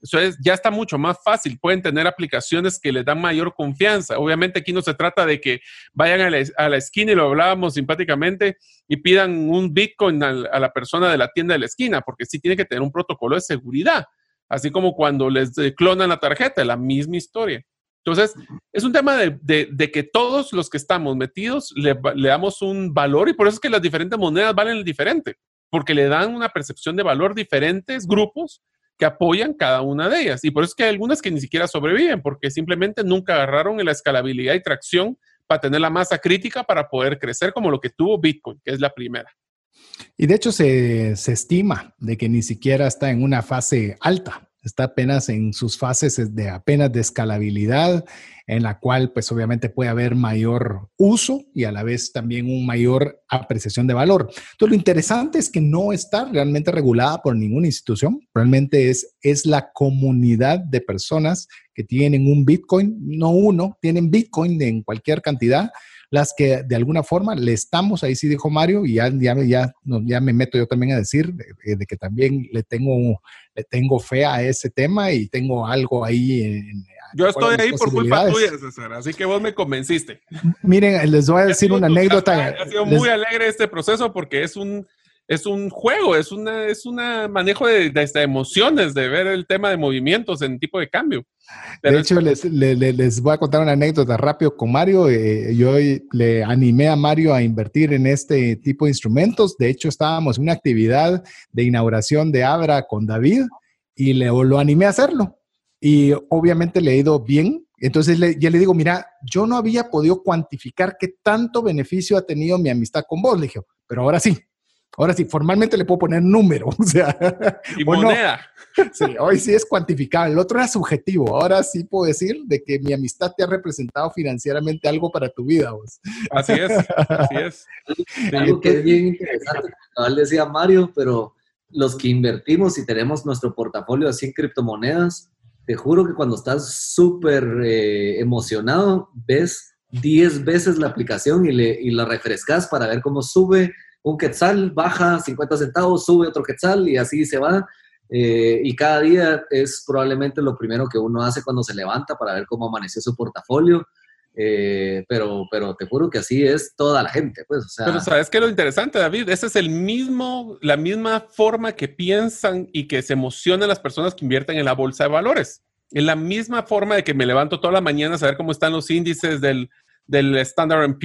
D: Eso es, ya está mucho más fácil. Pueden tener aplicaciones que les dan mayor confianza. Obviamente aquí no se trata de que vayan a la, esquina y lo hablábamos simpáticamente y pidan un Bitcoin a, la persona de la tienda de la esquina, porque sí tiene que tener un protocolo de seguridad. Así como cuando les clonan la tarjeta, la misma historia. Entonces, es un tema de, que todos los que estamos metidos le, le, damos un valor y por eso es que las diferentes monedas valen diferente, porque le dan una percepción de valor diferentes grupos que apoyan cada una de ellas. Y por eso es que hay algunas que ni siquiera sobreviven, porque simplemente nunca agarraron la escalabilidad y tracción para tener la masa crítica para poder crecer como lo que tuvo Bitcoin, que es la primera.
C: Y de hecho se, estima de que ni siquiera está en una fase alta, está apenas en sus fases de apenas de escalabilidad, en la cual pues obviamente puede haber mayor uso y a la vez también un mayor apreciación de valor. Entonces lo interesante es que no está realmente regulada por ninguna institución, realmente es, es la comunidad de personas que tienen un Bitcoin, no uno, tienen Bitcoin en cualquier cantidad las que de alguna forma le estamos, ahí sí dijo Mario, y ya, ya, ya, ya me meto yo también a decir de, que también le tengo, le tengo fe a ese tema y tengo algo ahí en,
D: yo estoy ahí por culpa tuya, César, así que vos me convenciste.
C: Miren, les voy a decir una anécdota.
D: Ha sido muy alegre este proceso porque es un, es un juego, es un es una manejo de, de, emociones, de ver el tema de movimientos en tipo de cambio.
C: de hecho, les, les, voy a contar una anécdota rápido con Mario. Eh, yo le animé a Mario a invertir en este tipo de instrumentos. De hecho, estábamos en una actividad de inauguración de Abra con David y le, lo animé a hacerlo. Y obviamente le ha ido bien. Entonces le, ya le digo, mira, yo no había podido cuantificar qué tanto beneficio ha tenido mi amistad con vos. Le dije, pero ahora sí, Ahora sí, formalmente le puedo poner número, o sea.
D: Y moneda.
C: Sí, hoy sí es cuantificable. El otro era subjetivo. Ahora sí puedo decir de que mi amistad te ha representado financieramente algo para tu vida. Vos.
D: Así es, así es.
E: Algo que es bien interesante, como decía Mario, pero los que invertimos y tenemos nuestro portafolio así en criptomonedas, te juro que cuando estás súper eh, emocionado, ves 10 veces la aplicación y, le, y la refrescas para ver cómo sube un quetzal, baja 50 centavos, sube otro quetzal y así se va. Eh, y cada día es probablemente lo primero que uno hace cuando se levanta para ver cómo amaneció su portafolio. Eh, pero, pero te juro que así es toda la gente, pues, o sea.
D: Pero sabes que lo interesante, David, ese es el mismo, la misma forma que piensan y que se emocionan las personas que invierten en la bolsa de valores. Es la misma forma de que me levanto toda la mañana a saber cómo están los índices del, del Standard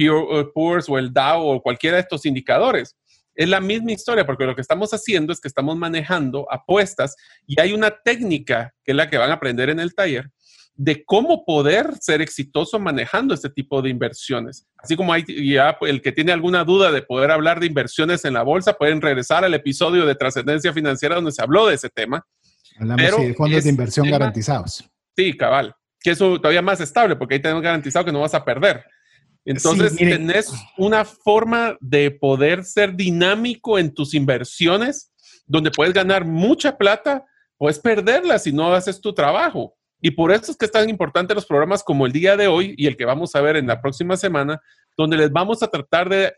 D: Poor's o el Dow o cualquiera de estos indicadores. Es la misma historia, porque lo que estamos haciendo es que estamos manejando apuestas y hay una técnica, que es la que van a aprender en el taller, de cómo poder ser exitoso manejando este tipo de inversiones. Así como hay ya el que tiene alguna duda de poder hablar de inversiones en la bolsa, pueden regresar al episodio de trascendencia financiera donde se habló de ese tema.
C: Hablamos de fondos de inversión garantizados.
D: Sí, cabal. Que eso todavía más estable, porque ahí tenemos garantizado que no vas a perder. Entonces, tenés una forma de poder ser dinámico en tus inversiones, donde puedes ganar mucha plata, puedes perderla si no haces tu trabajo. Y por eso es que es tan importante los programas como el día de hoy y el que vamos a ver en la próxima semana, donde les vamos a tratar de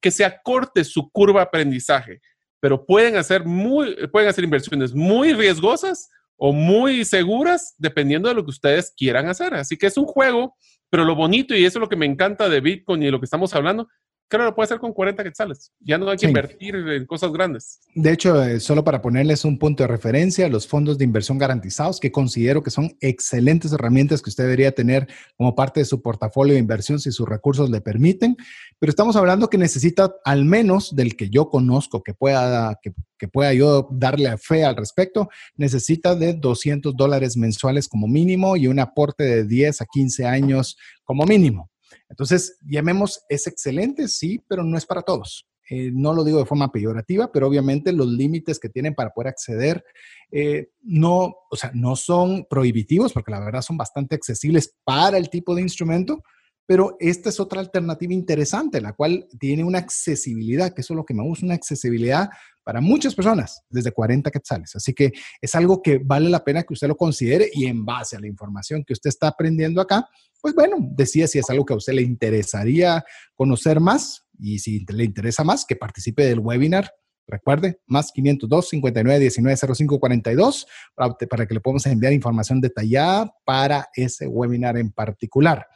D: que se acorte su curva de aprendizaje, pero pueden hacer, muy, pueden hacer inversiones muy riesgosas o muy seguras dependiendo de lo que ustedes quieran hacer. Así que es un juego pero lo bonito, y eso es lo que me encanta de Bitcoin y lo que estamos hablando, claro, lo puede hacer con 40 quetzales. Ya no hay que invertir en cosas grandes.
C: De hecho, eh, solo para ponerles un punto de referencia, los fondos de inversión garantizados, que considero que son excelentes herramientas que usted debería tener como parte de su portafolio de inversión si sus recursos le permiten. Pero estamos hablando que necesita, al menos del que yo conozco, que pueda, que, que pueda yo darle fe al respecto, necesita de 200 dólares mensuales como mínimo y un aporte de 10 a 15 años como mínimo. Entonces, llamemos, es excelente, sí, pero no es para todos. Eh, no lo digo de forma peyorativa, pero obviamente los límites que tienen para poder acceder eh, no, o sea, no son prohibitivos, porque la verdad son bastante accesibles para el tipo de instrumento, pero esta es otra alternativa interesante, la cual tiene una accesibilidad, que eso es lo que me gusta, una accesibilidad para muchas personas, desde 40 quetzales. Así que es algo que vale la pena que usted lo considere y en base a la información que usted está aprendiendo acá, pues bueno, decía si es algo que a usted le interesaría conocer más y si le interesa más, que participe del webinar. Recuerde, más 502 59 19 05 42 para, para que le podamos enviar información detallada para ese webinar en particular.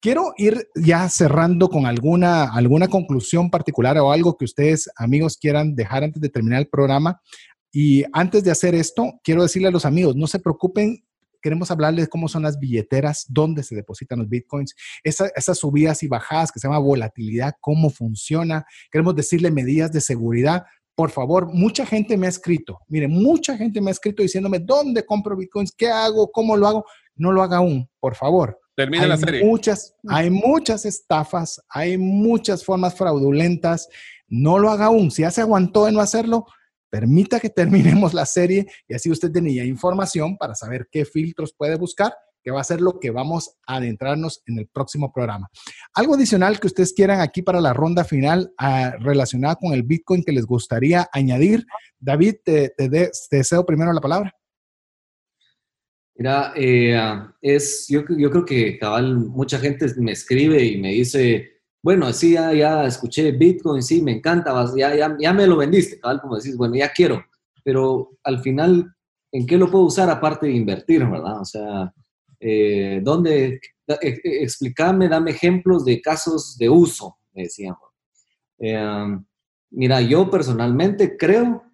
C: Quiero ir ya cerrando con alguna, alguna conclusión particular o algo que ustedes, amigos, quieran dejar antes de terminar el programa. Y antes de hacer esto, quiero decirle a los amigos, no se preocupen queremos hablarles cómo son las billeteras, dónde se depositan los bitcoins, esas subidas y bajadas que se llama volatilidad, cómo funciona. Queremos decirle medidas de seguridad. Por favor, mucha gente me ha escrito, mire, mucha gente me ha escrito diciéndome, ¿dónde compro bitcoins? ¿Qué hago? ¿Cómo lo hago? No lo haga aún, por favor.
D: Termina la serie.
C: Muchas, hay muchas estafas, hay muchas formas fraudulentas. No lo haga aún. Si ya se aguantó de no hacerlo, permita que terminemos la serie y así usted tenía información para saber qué filtros puede buscar, que va a ser lo que vamos a adentrarnos en el próximo programa. Algo adicional que ustedes quieran aquí para la ronda final uh, relacionada con el Bitcoin que les gustaría añadir. David, te, te, te deseo primero la palabra.
E: Mira, eh, es, yo, yo, creo que cabal, mucha gente me escribe y me dice, bueno, sí, ya, escuché Bitcoin, sí, me encanta, ya, ya, ya me lo vendiste, cabal, como decís, bueno, ya quiero, pero al final, ¿en qué lo puedo usar aparte de invertir, verdad? O sea, eh, ¿dónde? E, e, explícame, dame ejemplos de casos de uso, me decían. Eh, mira, yo personalmente creo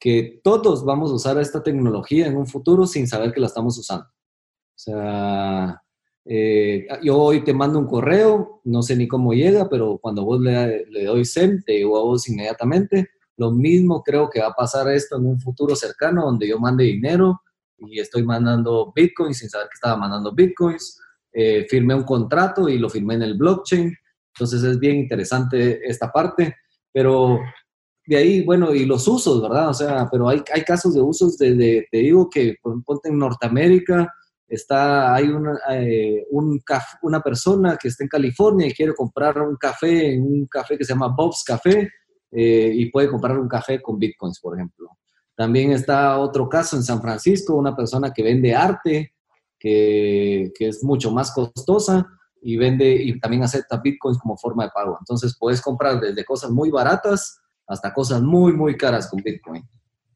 E: que todos vamos a usar esta tecnología en un futuro sin saber que la estamos usando. O sea, eh, yo hoy te mando un correo, no sé ni cómo llega, pero cuando vos le, le doy send, te digo a vos inmediatamente. Lo mismo creo que va a pasar esto en un futuro cercano, donde yo mande dinero y estoy mandando bitcoins sin saber que estaba mandando bitcoins. Eh, firmé un contrato y lo firmé en el blockchain. Entonces es bien interesante esta parte, pero de ahí, bueno, y los usos, ¿verdad? O sea, pero hay, hay casos de usos de, te digo que, ponte en Norteamérica, está, hay una, eh, un una persona que está en California y quiere comprar un café en un café que se llama Bob's Café eh, y puede comprar un café con bitcoins, por ejemplo. También está otro caso en San Francisco, una persona que vende arte, que, que es mucho más costosa y vende y también acepta bitcoins como forma de pago. Entonces puedes comprar desde cosas muy baratas hasta cosas muy, muy caras con Bitcoin.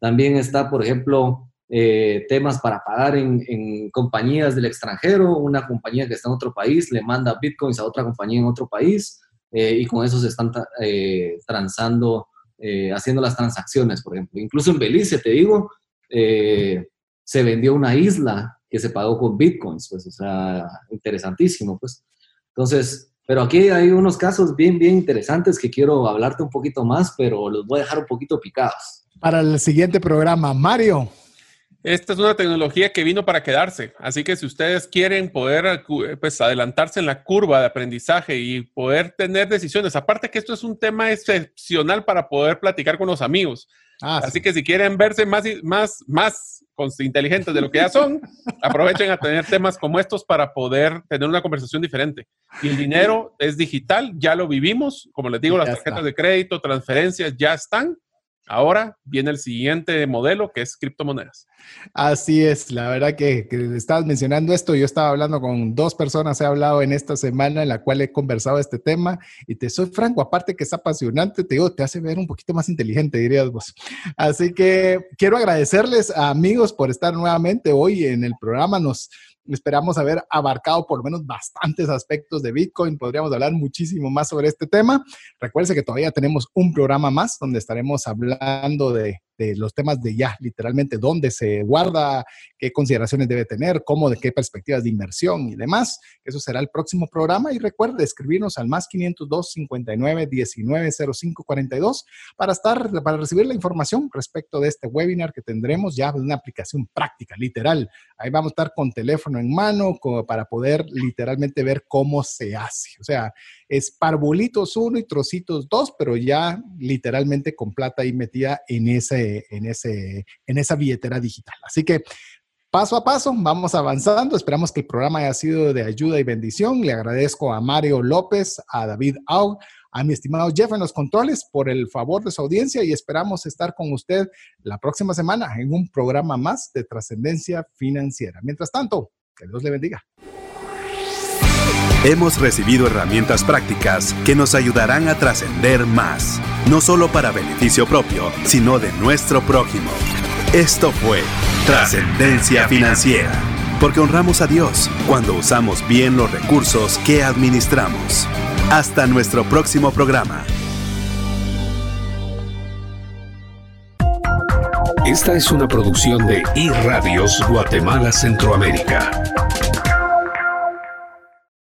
E: También está, por ejemplo, eh, temas para pagar en, compañías del extranjero. Una compañía que está en otro país le manda Bitcoins a otra compañía en otro país eh, y con eso se están eh, transando, haciendo las transacciones, por ejemplo. Incluso en Belice, te digo, se vendió una isla que se pagó con Bitcoins, pues, o sea, interesantísimo, pues. Entonces, pero aquí hay unos casos bien, bien interesantes que quiero hablarte un poquito más, pero los voy a dejar un poquito picados.
C: Para el siguiente programa, Mario.
D: Esta es una tecnología que vino para quedarse, así que si ustedes quieren poder pues, adelantarse en la curva de aprendizaje y poder tener decisiones, aparte que esto es un tema excepcional para poder platicar con los amigos. Ah, así que si quieren verse más, más, más inteligentes de lo que ya son, aprovechen a tener temas como estos para poder tener una conversación diferente. Y el dinero es digital, ya lo vivimos, como les digo, las tarjetas de crédito, transferencias ya están. Ahora viene el siguiente modelo que es criptomonedas.
C: Así es, la verdad que, que, estabas mencionando esto, yo estaba hablando con dos personas, he hablado en esta semana en la cual he conversado este tema y te soy franco, aparte que es apasionante, te digo, te hace ver un poquito más inteligente, dirías vos. Así que quiero agradecerles a amigos por estar nuevamente hoy en el programa, nos Esperamos haber abarcado por lo menos bastantes aspectos de Bitcoin. Podríamos hablar muchísimo más sobre este tema. Recuerde que todavía tenemos un programa más donde estaremos hablando de de los temas de ya, literalmente, dónde se guarda, qué consideraciones debe tener, cómo, de qué perspectivas de inversión y demás. Eso será el próximo programa. Y recuerde escribirnos al más 502 59 19 05 42 para estar, para recibir la información respecto de este webinar que tendremos ya una aplicación práctica, literal. Ahí vamos a estar con teléfono en mano como para poder literalmente ver cómo se hace. O sea, es parvulitos uno y trocitos dos, pero ya literalmente con plata ahí metida en, ese, en, ese, en esa billetera digital. Así que paso a paso vamos avanzando. Esperamos que el programa haya sido de ayuda y bendición. Le agradezco a Mario López, a David Aug, a mi estimado Jeff en los controles por el favor de su audiencia y esperamos estar con usted la próxima semana en un programa más de trascendencia financiera. Mientras tanto, que Dios le bendiga.
B: Hemos recibido herramientas prácticas que nos ayudarán a trascender más, no solo para beneficio propio, sino de nuestro prójimo. Esto fue Trascendencia Financiera, porque honramos a Dios cuando usamos bien los recursos que administramos. Hasta nuestro próximo programa.
H: Esta es una producción de iRadios Guatemala Centroamérica.